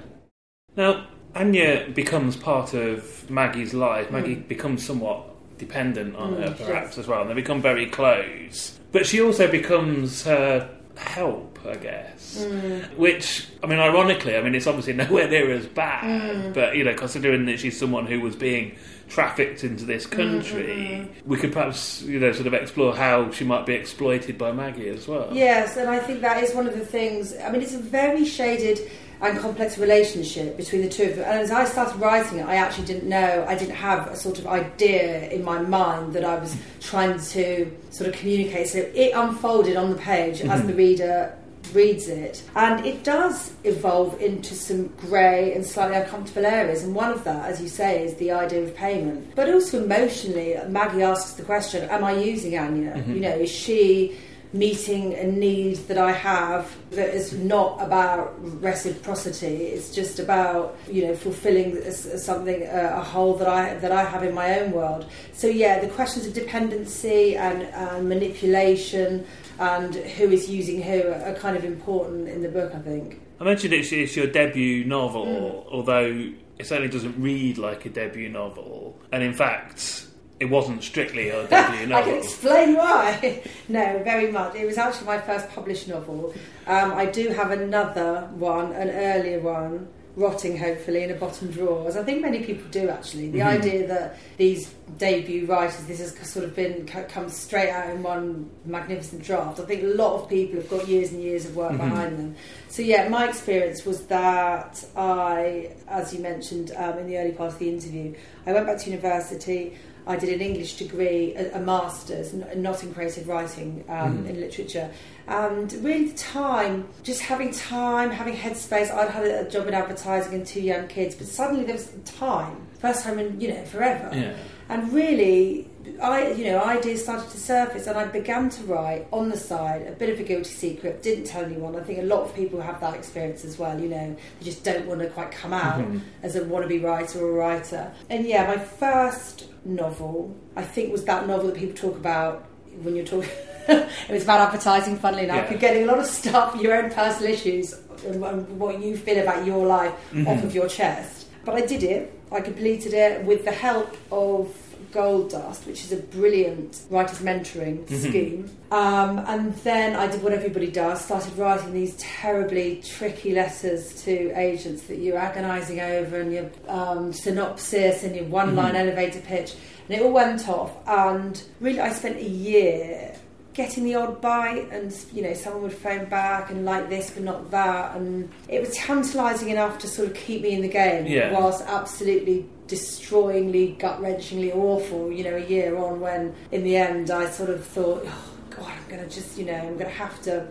Now, Anya becomes part of Maggie's life. Maggie Mm. becomes somewhat dependent on Mm, her, perhaps, does. as well, and they become very close. But she also becomes her help, I guess. Mm. Which, I mean, ironically, I mean, it's obviously [laughs] nowhere near as bad, Mm. but, you know, considering that she's someone who was being trafficked into this Mm, country, we could perhaps, you know, sort of explore how she might be exploited by Maggie as well. Yes, and I think that is one of the things. I mean, it's a very shaded and complex relationship between the two of them. And as I started writing it, I actually didn't know, I didn't have a sort of idea in my mind that I was trying to sort of communicate. So it unfolded on the page as Mhm. the reader reads it. And it does evolve into some grey and slightly uncomfortable areas. And one of that, as you say, is the idea of payment. But also emotionally, Maggie asks the question Am I using Anya? Mhm. You know, is she meeting a need that I have that is not about reciprocity. It's just about you know fulfilling something uh, a hole that I that I have in my own world. So yeah, the questions of dependency and, and manipulation and who is using who are, are kind of important in the book. I think. I mentioned it's, it's your debut novel, Mm. although it certainly doesn't read like a debut novel. And in fact, it wasn't strictly a [laughs] debut novel. I can explain why. [laughs] no, very much. It was actually my first published novel. Um, I do have another one, an earlier one, rotting hopefully in a bottom drawer, as I think many people do actually. The Mhm. idea that these debut writers, this has sort of been come straight out in one magnificent draft. I think a lot of people have got years and years of work Mhm. behind them. So yeah, my experience was that I, as you mentioned um, in the early part of the interview, I went back to university. I did an English degree, a, a master's, not in creative writing, um, Mhm. in literature. And really, the time, just having time, having headspace. I'd had a job in advertising and two young kids, but suddenly there was time. First time in, you know, forever. Yeah. And really, I, you know, ideas started to surface, and I began to write on the side, a bit of a guilty secret. Didn't tell anyone. I think a lot of people have that experience as well. You know, they just don't want to quite come out Mhm. as a wannabe writer or a writer. And yeah, my first novel, I think, was that novel that people talk about when you're talking. [laughs] it was about advertising, funnily enough. Yeah. You're getting a lot of stuff, your own personal issues, and what you feel about your life Mhm. off of your chest. But I did it. I completed it with the help of Gold Dust, which is a brilliant writers mentoring Mhm. scheme. Um, and then I did what everybody does, started writing these terribly tricky letters to agents that you're agonising over and your um, synopsis and your one line Mhm. elevator pitch. And it all went off. And really, I spent a year getting the odd bite and you know someone would phone back and like this but not that and it was tantalizing enough to sort of keep me in the game Yeah. whilst absolutely destroyingly gut-wrenchingly awful you know a year on when in the end i sort of thought oh god i'm gonna just you know i'm gonna have to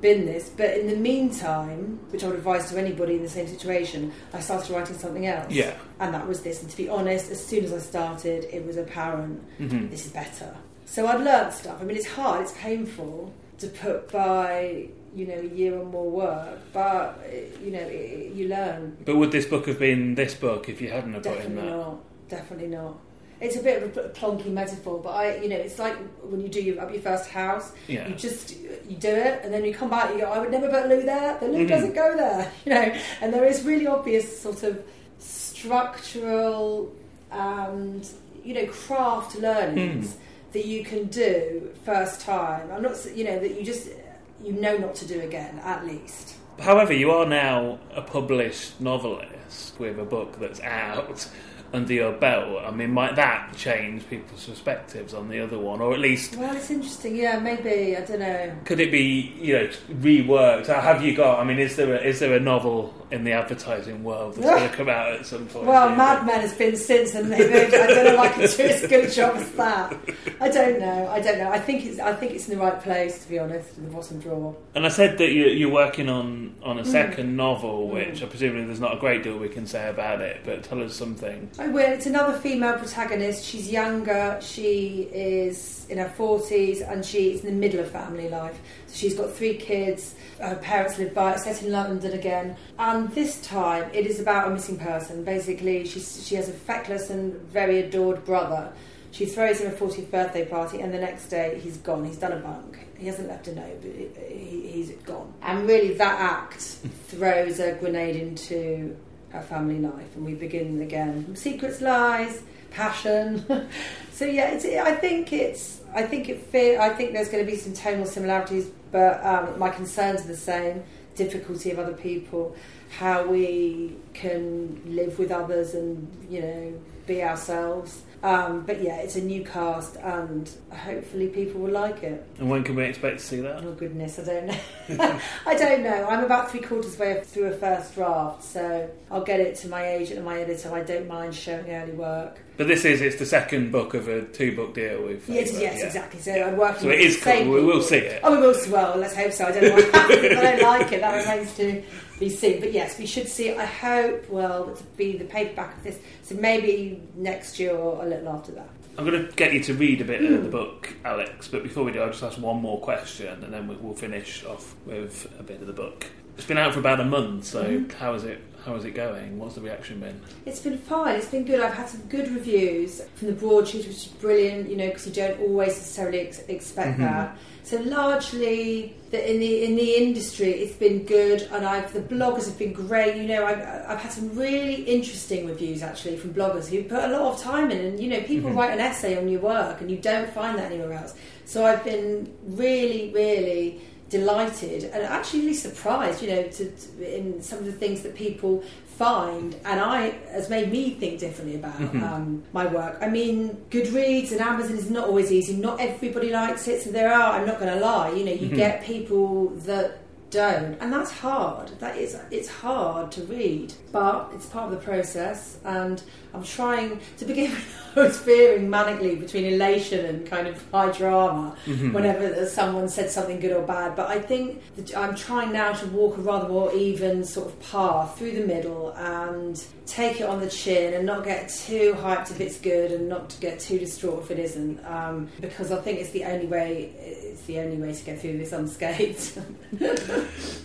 bin this but in the meantime which i would advise to anybody in the same situation i started writing something else Yeah. and that was this and to be honest as soon as i started it was apparent Mhm. this is better. So I'd learned stuff. I mean, it's hard, it's painful to put by, you know, a year or more work, but, you know, it, you learn. But would this book have been this book if you hadn't have put in Definitely that? not. Definitely not. It's a bit of a plonky metaphor, but I, you know, it's like when you do your, up your first house. Yeah. You just you do it, and then you come back. and You go, I would never put loo there. The loo Mhm. doesn't go there, [laughs] you know. And there is really obvious sort of structural and you know craft learnings that you can do first time. I'm not, you know, that you just you know not to do again at least. However, you are now a published novelist with a book that's out under your belt. I mean, might that change people's perspectives on the other one, or at least Well, it's interesting. Yeah, maybe I don't know. could it be you know reworked? Have you got? I mean, is there a, is there a novel in the advertising world that's going [laughs] to come out at some point? Well, Mad Men has been since, and they, I don't know if I can do as good a job as that. I don't know. I don't know. I think it's. I think it's in the right place, to be honest, in the bottom drawer. And I said that you, you're working on, on a Mm. second novel, which Mm. I presume there's not a great deal we can say about it, but tell us something. Oh, I will. It's another female protagonist. She's younger. She is in her forties, and she's in the middle of family life. So she's got three kids. Her parents live by. It's set in London again, and this time it is about a missing person. Basically, she's, she has a feckless and very adored brother. She throws him a 40th birthday party, and the next day he's gone. He's done a bunk. He hasn't left a note, but he, he's gone. And really, that act [laughs] throws a grenade into her family life, and we begin again. Secrets, lies, passion. [laughs] so yeah, it's, I think it's. I think it. Fe- I think there's going to be some tonal similarities, but um, my concerns are the same. Difficulty of other people, how we can live with others, and you know, be ourselves. Um, but yeah, it's a new cast, and hopefully people will like it. And when can we expect to see that? Oh goodness, I don't know. [laughs] I don't know. I'm about three quarters way through a first draft, so I'll get it to my agent and my editor. I don't mind showing early work. But this is it's the second book of a two book deal with. Yes, Faber, yes, yeah. exactly. So I'm working. So it is the. We will see it. Oh, we will. Well, let's hope so. I don't know what happens I don't [laughs] like it. That remains to be seen. But yes, we should see it. I hope. Well, to be the paperback of this. So maybe next year or a little after that. I'm going to get you to read a bit of Hmm. the book, Alex. But before we do, I'll just ask one more question, and then we- we'll finish off with a bit of the book. It's been out for about a month, so Mhm. how is it? How is it going? What's the reaction been? It's been fine. It's been good. I've had some good reviews from the broadsheet, which is brilliant. You know, because you don't always necessarily ex- expect Mhm. that. So largely, the, in the in the industry, it's been good, and I've the bloggers have been great. You know, I've, I've had some really interesting reviews actually from bloggers who put a lot of time in, and you know, people Mhm. write an essay on your work, and you don't find that anywhere else. So I've been really, really delighted and actually really surprised, you know, to, to in some of the things that people find, and I has made me think differently about Mhm. um, my work. I mean, Goodreads and Amazon is not always easy. Not everybody likes it, so there are. I'm not going to lie. You know, you Mhm. get people that don't, and that's hard. That is, it's hard to read, but it's part of the process. And I'm trying to begin. [laughs] I was veering manically between elation and kind of high drama Mhm. whenever someone said something good or bad. But I think that I'm trying now to walk a rather more even sort of path through the middle and take it on the chin and not get too hyped if it's good and not to get too distraught if it isn't. Um, because I think it's the only way. It's the only way to get through this unscathed. [laughs]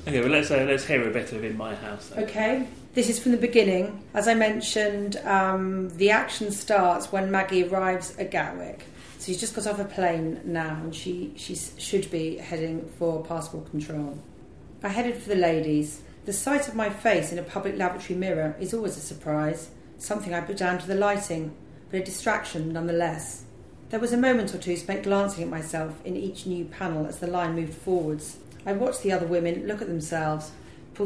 Okay, well let's uh, let's hear a bit of in my house. Then. Okay. This is from the beginning. As I mentioned, um, the action starts when Maggie arrives at Gatwick. So she's just got off a plane now and she, she should be heading for passport control. I headed for the ladies. The sight of my face in a public lavatory mirror is always a surprise, something I put down to the lighting. but a distraction nonetheless. There was a moment or two spent glancing at myself in each new panel as the line moved forwards. I watched the other women look at themselves,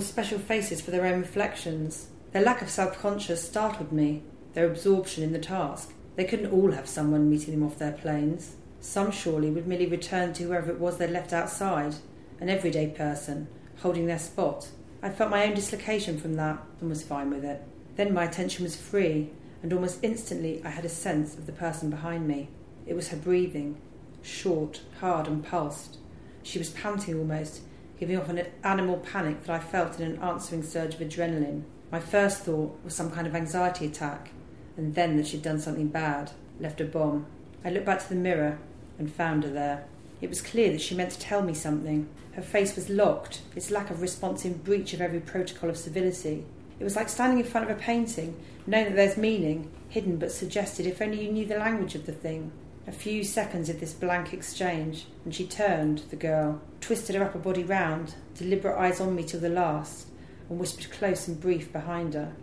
special faces for their own reflections. Their lack of self conscious startled me, their absorption in the task. They couldn't all have someone meeting them off their planes. Some surely would merely return to whoever it was they left outside, an everyday person, holding their spot. I felt my own dislocation from that and was fine with it. Then my attention was free, and almost instantly I had a sense of the person behind me. It was her breathing, short, hard, and pulsed. She was panting almost, giving off an animal panic that I felt in an answering surge of adrenaline. My first thought was some kind of anxiety attack, and then that she'd done something bad, left a bomb. I looked back to the mirror and found her there. It was clear that she meant to tell me something. Her face was locked, its lack of response in breach of every protocol of civility. It was like standing in front of a painting, knowing that there's meaning, hidden but suggested if only you knew the language of the thing. A few seconds of this blank exchange, and she turned, the girl, twisted her upper body round, deliberate eyes on me till the last, and whispered close and brief behind her.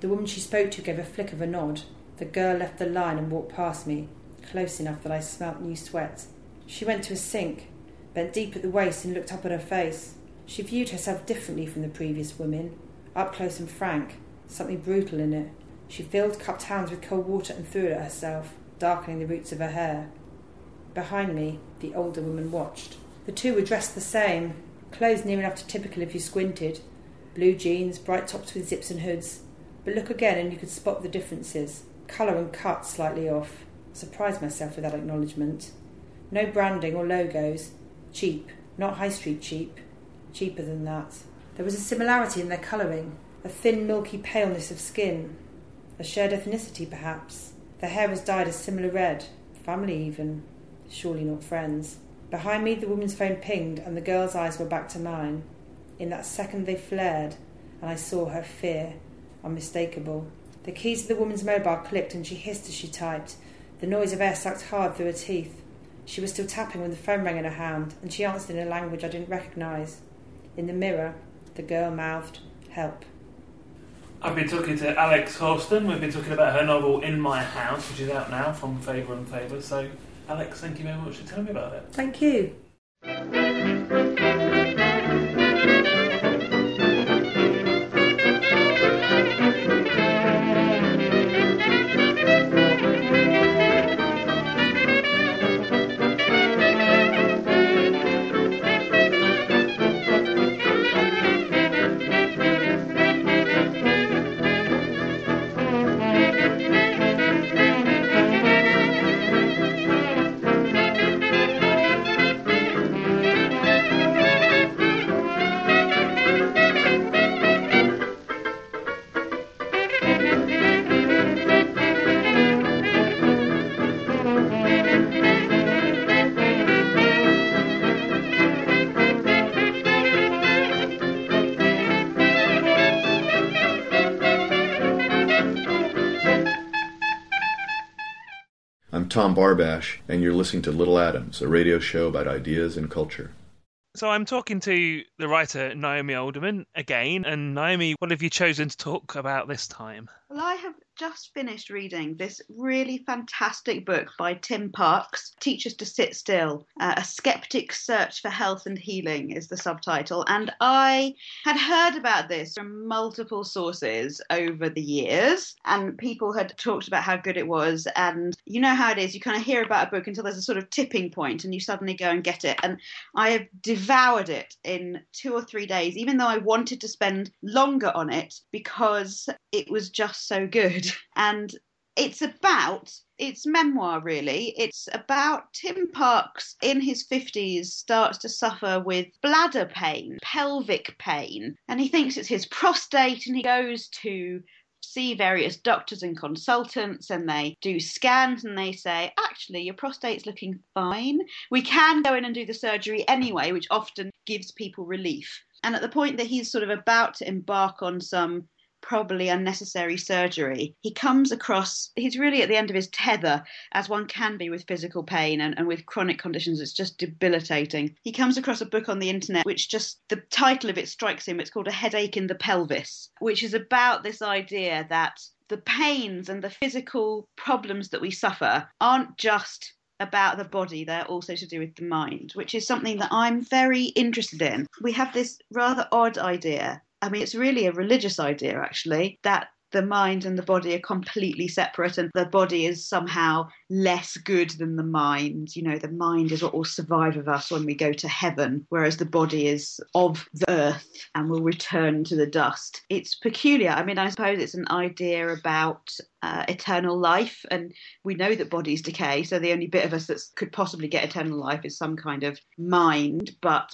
The woman she spoke to gave a flick of a nod. The girl left the line and walked past me, close enough that I smelt new sweat. She went to a sink, bent deep at the waist, and looked up at her face. She viewed herself differently from the previous women, up close and frank, something brutal in it. She filled cupped hands with cold water and threw it at herself darkening the roots of her hair. Behind me, the older woman watched. The two were dressed the same, clothes near enough to typical if you squinted blue jeans, bright tops with zips and hoods. But look again and you could spot the differences. Colour and cut slightly off. Surprised myself with that acknowledgement. No branding or logos. Cheap. Not high street cheap. Cheaper than that. There was a similarity in their colouring, a thin, milky paleness of skin. A shared ethnicity, perhaps. Their hair was dyed a similar red. Family, even. Surely not friends. Behind me, the woman's phone pinged, and the girl's eyes were back to mine. In that second, they flared, and I saw her fear, unmistakable. The keys of the woman's mobile clicked, and she hissed as she typed. The noise of air sucked hard through her teeth. She was still tapping when the phone rang in her hand, and she answered in a language I didn't recognise. In the mirror, the girl mouthed, Help. I've been talking to Alex Hourston. We've been talking about her novel In My House, which is out now from Faber and Faber. So, Alex, thank you very much for telling me about it. Thank you. Tom Barbash, and you're listening to Little Atoms, a radio show about ideas and culture. So I'm talking to the writer Naomi Alderman again, and Naomi, what have you chosen to talk about this time? Well, I have just finished reading this really fantastic book by Tim Parks, Teach Us to Sit Still. Uh, a Skeptic's Search for Health and Healing is the subtitle. And I had heard about this from multiple sources over the years, and people had talked about how good it was. And you know how it is, you kind of hear about a book until there's a sort of tipping point, and you suddenly go and get it. And I have devoured it in two or three days, even though I wanted to spend longer on it because it was just so good. And it's about it's memoir really. It's about tim parks in his 50s starts to suffer with bladder pain pelvic pain. And he thinks it's his prostate and he goes to see various doctors and consultants and they do scans and they say actually your prostate's looking fine. We can go in and do the surgery anyway which often gives people relief. And at the point that he's sort of about to embark on some probably unnecessary surgery. He comes across, he's really at the end of his tether, as one can be with physical pain and, and with chronic conditions. It's just debilitating. He comes across a book on the internet, which just, the title of it strikes him. It's called A Headache in the Pelvis, which is about this idea that the pains and the physical problems that we suffer aren't just about the body, they're also to do with the mind, which is something that I'm very interested in. We have this rather odd idea. I mean, it's really a religious idea, actually, that the mind and the body are completely separate and the body is somehow less good than the mind. You know, the mind is what will survive of us when we go to heaven, whereas the body is of the earth and will return to the dust. It's peculiar. I mean, I suppose it's an idea about uh, eternal life, and we know that bodies decay, so the only bit of us that could possibly get eternal life is some kind of mind, but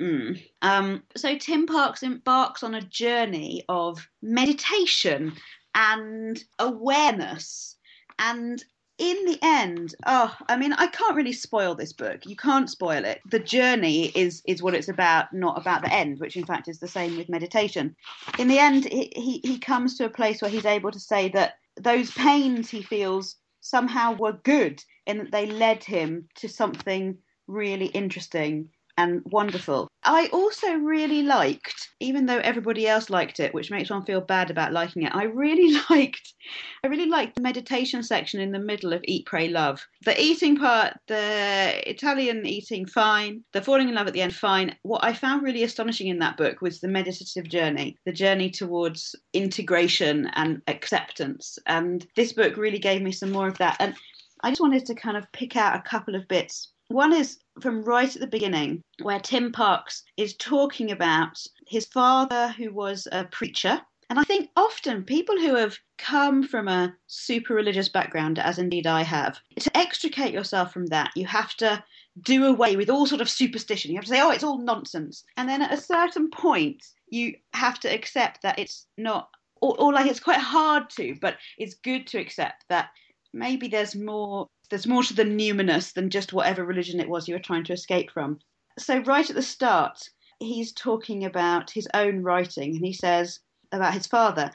Mm. Um, so Tim Parks embarks on a journey of meditation and awareness. And in the end, oh, I mean, I can't really spoil this book. You can't spoil it. The journey is is what it's about, not about the end, which in fact is the same with meditation. In the end, he, he, he comes to a place where he's able to say that those pains he feels somehow were good in that they led him to something really interesting and wonderful. I also really liked, even though everybody else liked it, which makes one feel bad about liking it. I really [laughs] liked, I really liked the meditation section in the middle of Eat, Pray, Love. The eating part, the Italian eating, fine. The falling in love at the end, fine. What I found really astonishing in that book was the meditative journey, the journey towards integration and acceptance. And this book really gave me some more of that. And I just wanted to kind of pick out a couple of bits one is from right at the beginning, where Tim Parks is talking about his father, who was a preacher. And I think often people who have come from a super religious background, as indeed I have, to extricate yourself from that, you have to do away with all sort of superstition. You have to say, oh, it's all nonsense. And then at a certain point, you have to accept that it's not, or, or like it's quite hard to, but it's good to accept that maybe there's more there's more to the numinous than just whatever religion it was you were trying to escape from. So right at the start, he's talking about his own writing, and he says about his father.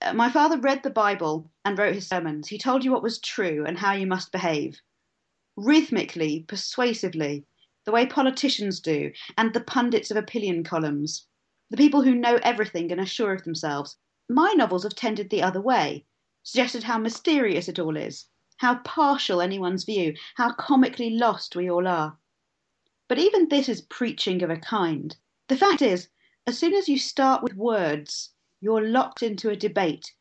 Uh, My father read the Bible and wrote his sermons. He told you what was true and how you must behave. Rhythmically, persuasively, the way politicians do, and the pundits of opinion columns. The people who know everything and are sure of themselves. My novels have tended the other way, suggested how mysterious it all is, how partial anyone's view, how comically lost we all are. But even this is preaching of a kind. The fact is, as soon as you start with words, you're locked into a debate,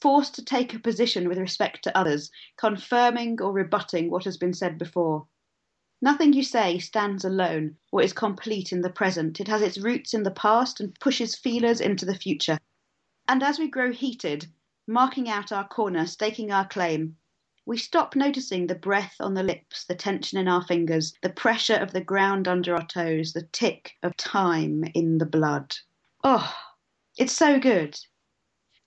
forced to take a position with respect to others, confirming or rebutting what has been said before. Nothing you say stands alone or is complete in the present. It has its roots in the past and pushes feelers into the future. And as we grow heated, marking out our corner, staking our claim, we stop noticing the breath on the lips, the tension in our fingers, the pressure of the ground under our toes, the tick of time in the blood. Oh, it's so good.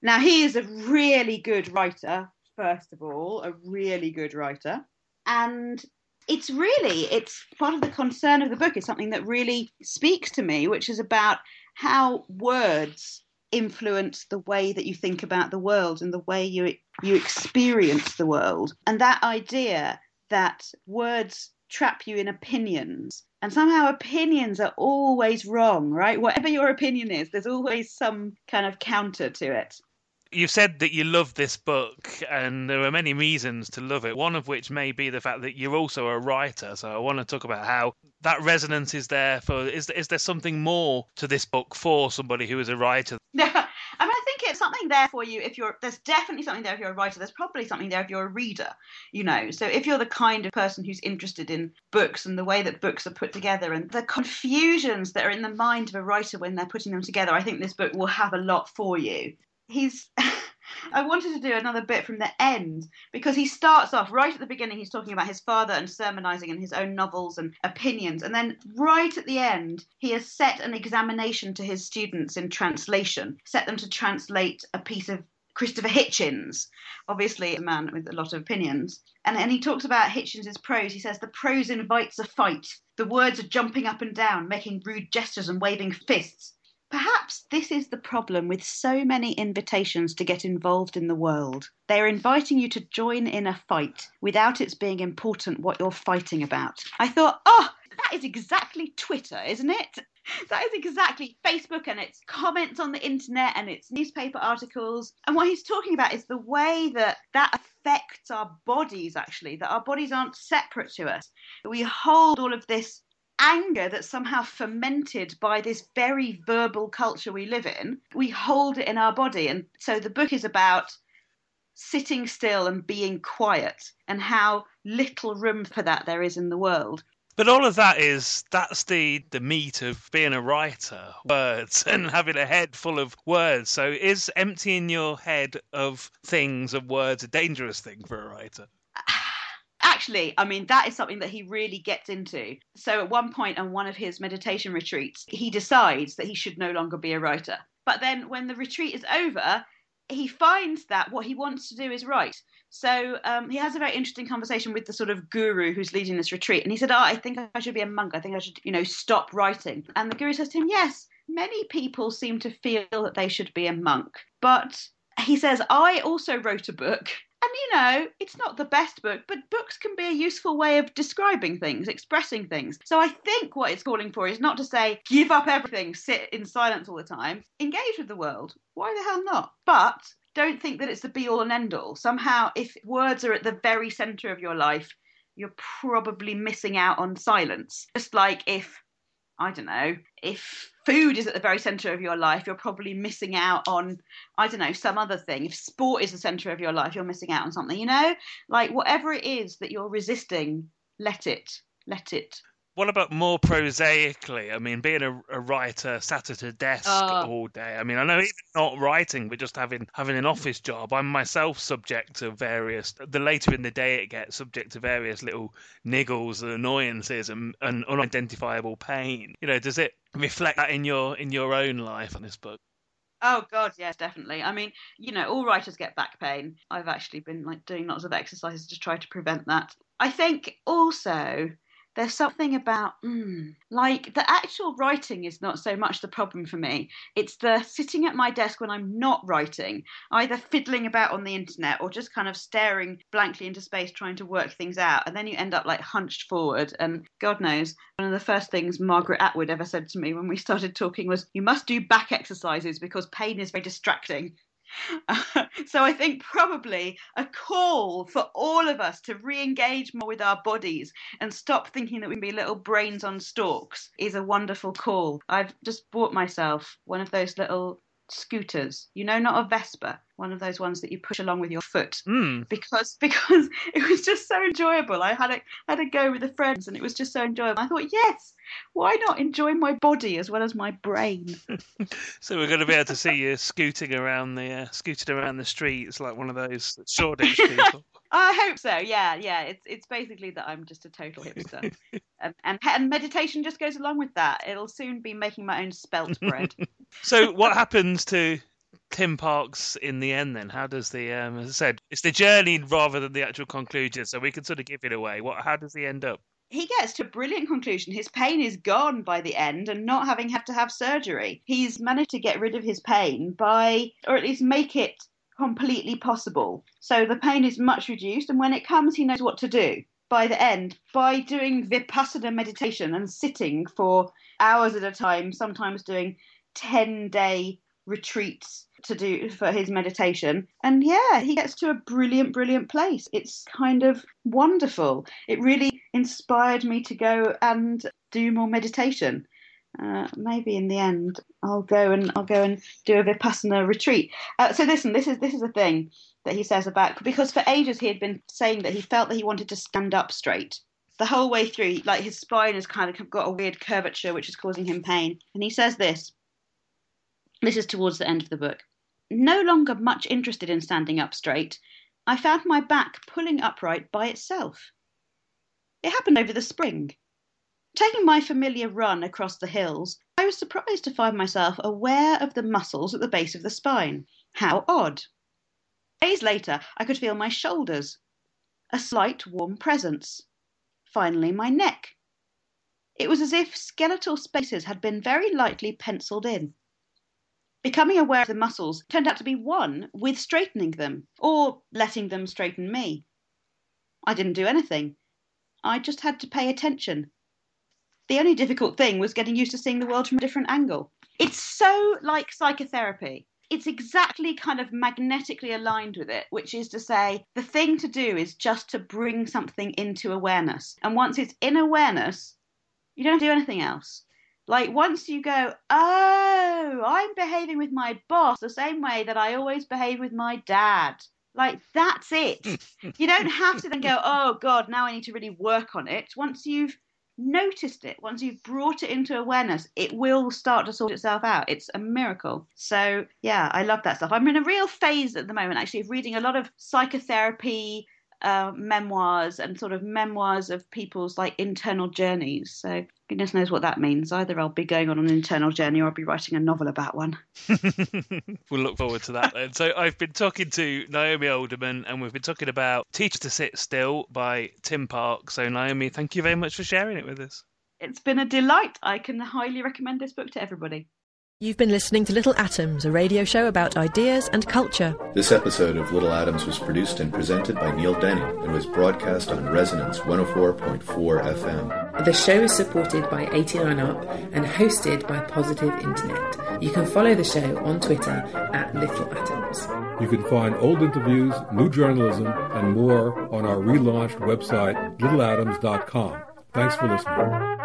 Now, he is a really good writer, first of all, a really good writer. And it's really, it's part of the concern of the book is something that really speaks to me, which is about how words influence the way that you think about the world and the way you you experience the world. And that idea that words trap you in opinions and somehow opinions are always wrong right? Whatever your opinion is there's always some kind of counter to it You've said that you love this book, and there are many reasons to love it. One of which may be the fact that you're also a writer. So I want to talk about how that resonance is there for. Is is there something more to this book for somebody who is a writer? Yeah, [laughs] I mean, I think it's something there for you if you're. There's definitely something there if you're a writer. There's probably something there if you're a reader. You know, so if you're the kind of person who's interested in books and the way that books are put together and the confusions that are in the mind of a writer when they're putting them together, I think this book will have a lot for you he's [laughs] I wanted to do another bit from the end because he starts off right at the beginning. He's talking about his father and sermonizing and his own novels and opinions. And then right at the end, he has set an examination to his students in translation, set them to translate a piece of Christopher Hitchens, obviously a man with a lot of opinions. And, and he talks about Hitchens' prose. He says, The prose invites a fight. The words are jumping up and down, making rude gestures and waving fists. Perhaps this is the problem with so many invitations to get involved in the world. They are inviting you to join in a fight without its being important what you're fighting about. I thought, oh, that is exactly Twitter, isn't it? [laughs] that is exactly Facebook and its comments on the internet and its newspaper articles. And what he's talking about is the way that that affects our bodies, actually, that our bodies aren't separate to us. We hold all of this anger that's somehow fermented by this very verbal culture we live in. We hold it in our body. And so the book is about sitting still and being quiet and how little room for that there is in the world. But all of that is that's the the meat of being a writer, words [laughs] and having a head full of words. So is emptying your head of things of words a dangerous thing for a writer? Actually, I mean that is something that he really gets into. So at one point on one of his meditation retreats, he decides that he should no longer be a writer. But then when the retreat is over, he finds that what he wants to do is write. So um, he has a very interesting conversation with the sort of guru who's leading this retreat, and he said, "Oh, I think I should be a monk. I think I should, you know, stop writing." And the guru says to him, "Yes, many people seem to feel that they should be a monk, but." He says, I also wrote a book and you know, it's not the best book, but books can be a useful way of describing things, expressing things. So I think what it's calling for is not to say, give up everything, sit in silence all the time, engage with the world. Why the hell not? But don't think that it's the be all and end all. Somehow, if words are at the very center of your life, you're probably missing out on silence. Just like if, I don't know, if food is at the very center of your life, you're probably missing out on, I don't know, some other thing. If sport is the center of your life, you're missing out on something, you know? Like whatever it is that you're resisting, let it, let it what about more prosaically? I mean, being a, a writer, sat at a desk uh, all day. I mean, I know even not writing, but just having having an office job. I'm myself subject to various. The later in the day it gets, subject to various little niggles and annoyances and, and unidentifiable pain. You know, does it reflect that in your in your own life on this book? Oh God, yes, definitely. I mean, you know, all writers get back pain. I've actually been like doing lots of exercises to try to prevent that. I think also there's something about mm, like the actual writing is not so much the problem for me. It's the sitting at my desk when i'm not writing either fiddling about on the internet or just kind of staring blankly into space trying to work things out and then you end up like hunched forward. And god knows one of the first things margaret atwood ever said to me when we started talking was you must do back exercises because pain is very distracting [laughs] so I think probably a call for all of us to re-engage more with our bodies and stop thinking that we can be little brains on stalks is a wonderful call. I've just bought myself one of those little scooters. You know, not a Vespa, one of those ones that you push along with your foot. Mm. Because [laughs] because it was just so enjoyable. I had a had a go with the friends, and it was just so enjoyable. I thought, yes, why not enjoy my body as well as my brain? [laughs] so we're going to be able to see you scooting around the uh, scooting around the streets like one of those Shoreditch people. [laughs] I hope so. Yeah, yeah. It's it's basically that I'm just a total hipster, and, [laughs] and, and meditation just goes along with that. It'll soon be making my own spelt [laughs] bread. so what happens to Tim Parks in the end? Then how does the um, as I said, it's the journey rather than the actual conclusion. So we can sort of give it away. What? How does he end up? he gets to a brilliant conclusion. His pain is gone by the end and not having had to have surgery. He's managed to get rid of his pain by, or at least make it completely possible. So the pain is much reduced, and when it comes, he knows what to do. By the end, by doing vipassana meditation and sitting for hours at a time, sometimes doing 10 day retreats to do for his meditation. And yeah, he gets to a brilliant, brilliant place. It's kind of wonderful. It really inspired me to go and do more meditation uh, maybe in the end I'll go and I'll go and do a vipassana retreat. Uh, so listen, this is this is a thing that he says about because for ages he had been saying that he felt that he wanted to stand up straight the whole way through. Like his spine has kind of got a weird curvature which is causing him pain. And he says this. This is towards the end of the book. No longer much interested in standing up straight, I found my back pulling upright by itself. It happened over the spring. Taking my familiar run across the hills, I was surprised to find myself aware of the muscles at the base of the spine. How odd! Days later, I could feel my shoulders, a slight warm presence. Finally, my neck. It was as if skeletal spaces had been very lightly penciled in. Becoming aware of the muscles turned out to be one with straightening them, or letting them straighten me. I didn't do anything. I just had to pay attention The only difficult thing was getting used to seeing the world from a different angle. It's so like psychotherapy. It's exactly kind of magnetically aligned with it, which is to say, the thing to do is just to bring something into awareness. And once it's in awareness, you don't do anything else. Like once you go, oh, I'm behaving with my boss the same way that I always behave with my dad. Like that's it. [laughs] you don't have to then go, oh God, now I need to really work on it. Once you've noticed it, once you've brought it into awareness, it will start to sort itself out. It's a miracle. So yeah, I love that stuff. I'm in a real phase at the moment actually of reading a lot of psychotherapy uh, memoirs and sort of memoirs of people's like internal journeys. So goodness knows what that means. Either I'll be going on an internal journey or I'll be writing a novel about one. [laughs] we'll look forward to that then. So I've been talking to Naomi Alderman and we've been talking about Teach to Sit Still by Tim Park. So Naomi, thank you very much for sharing it with us. It's been a delight. I can highly recommend this book to everybody. You've been listening to Little Atoms, a radio show about ideas and culture. This episode of Little Atoms was produced and presented by Neil Denny and was broadcast on Resonance 104.4 FM. The show is supported by 89UP and hosted by Positive Internet. You can follow the show on Twitter at Little Atoms. You can find old interviews, new journalism, and more on our relaunched website, littleatoms.com. Thanks for listening.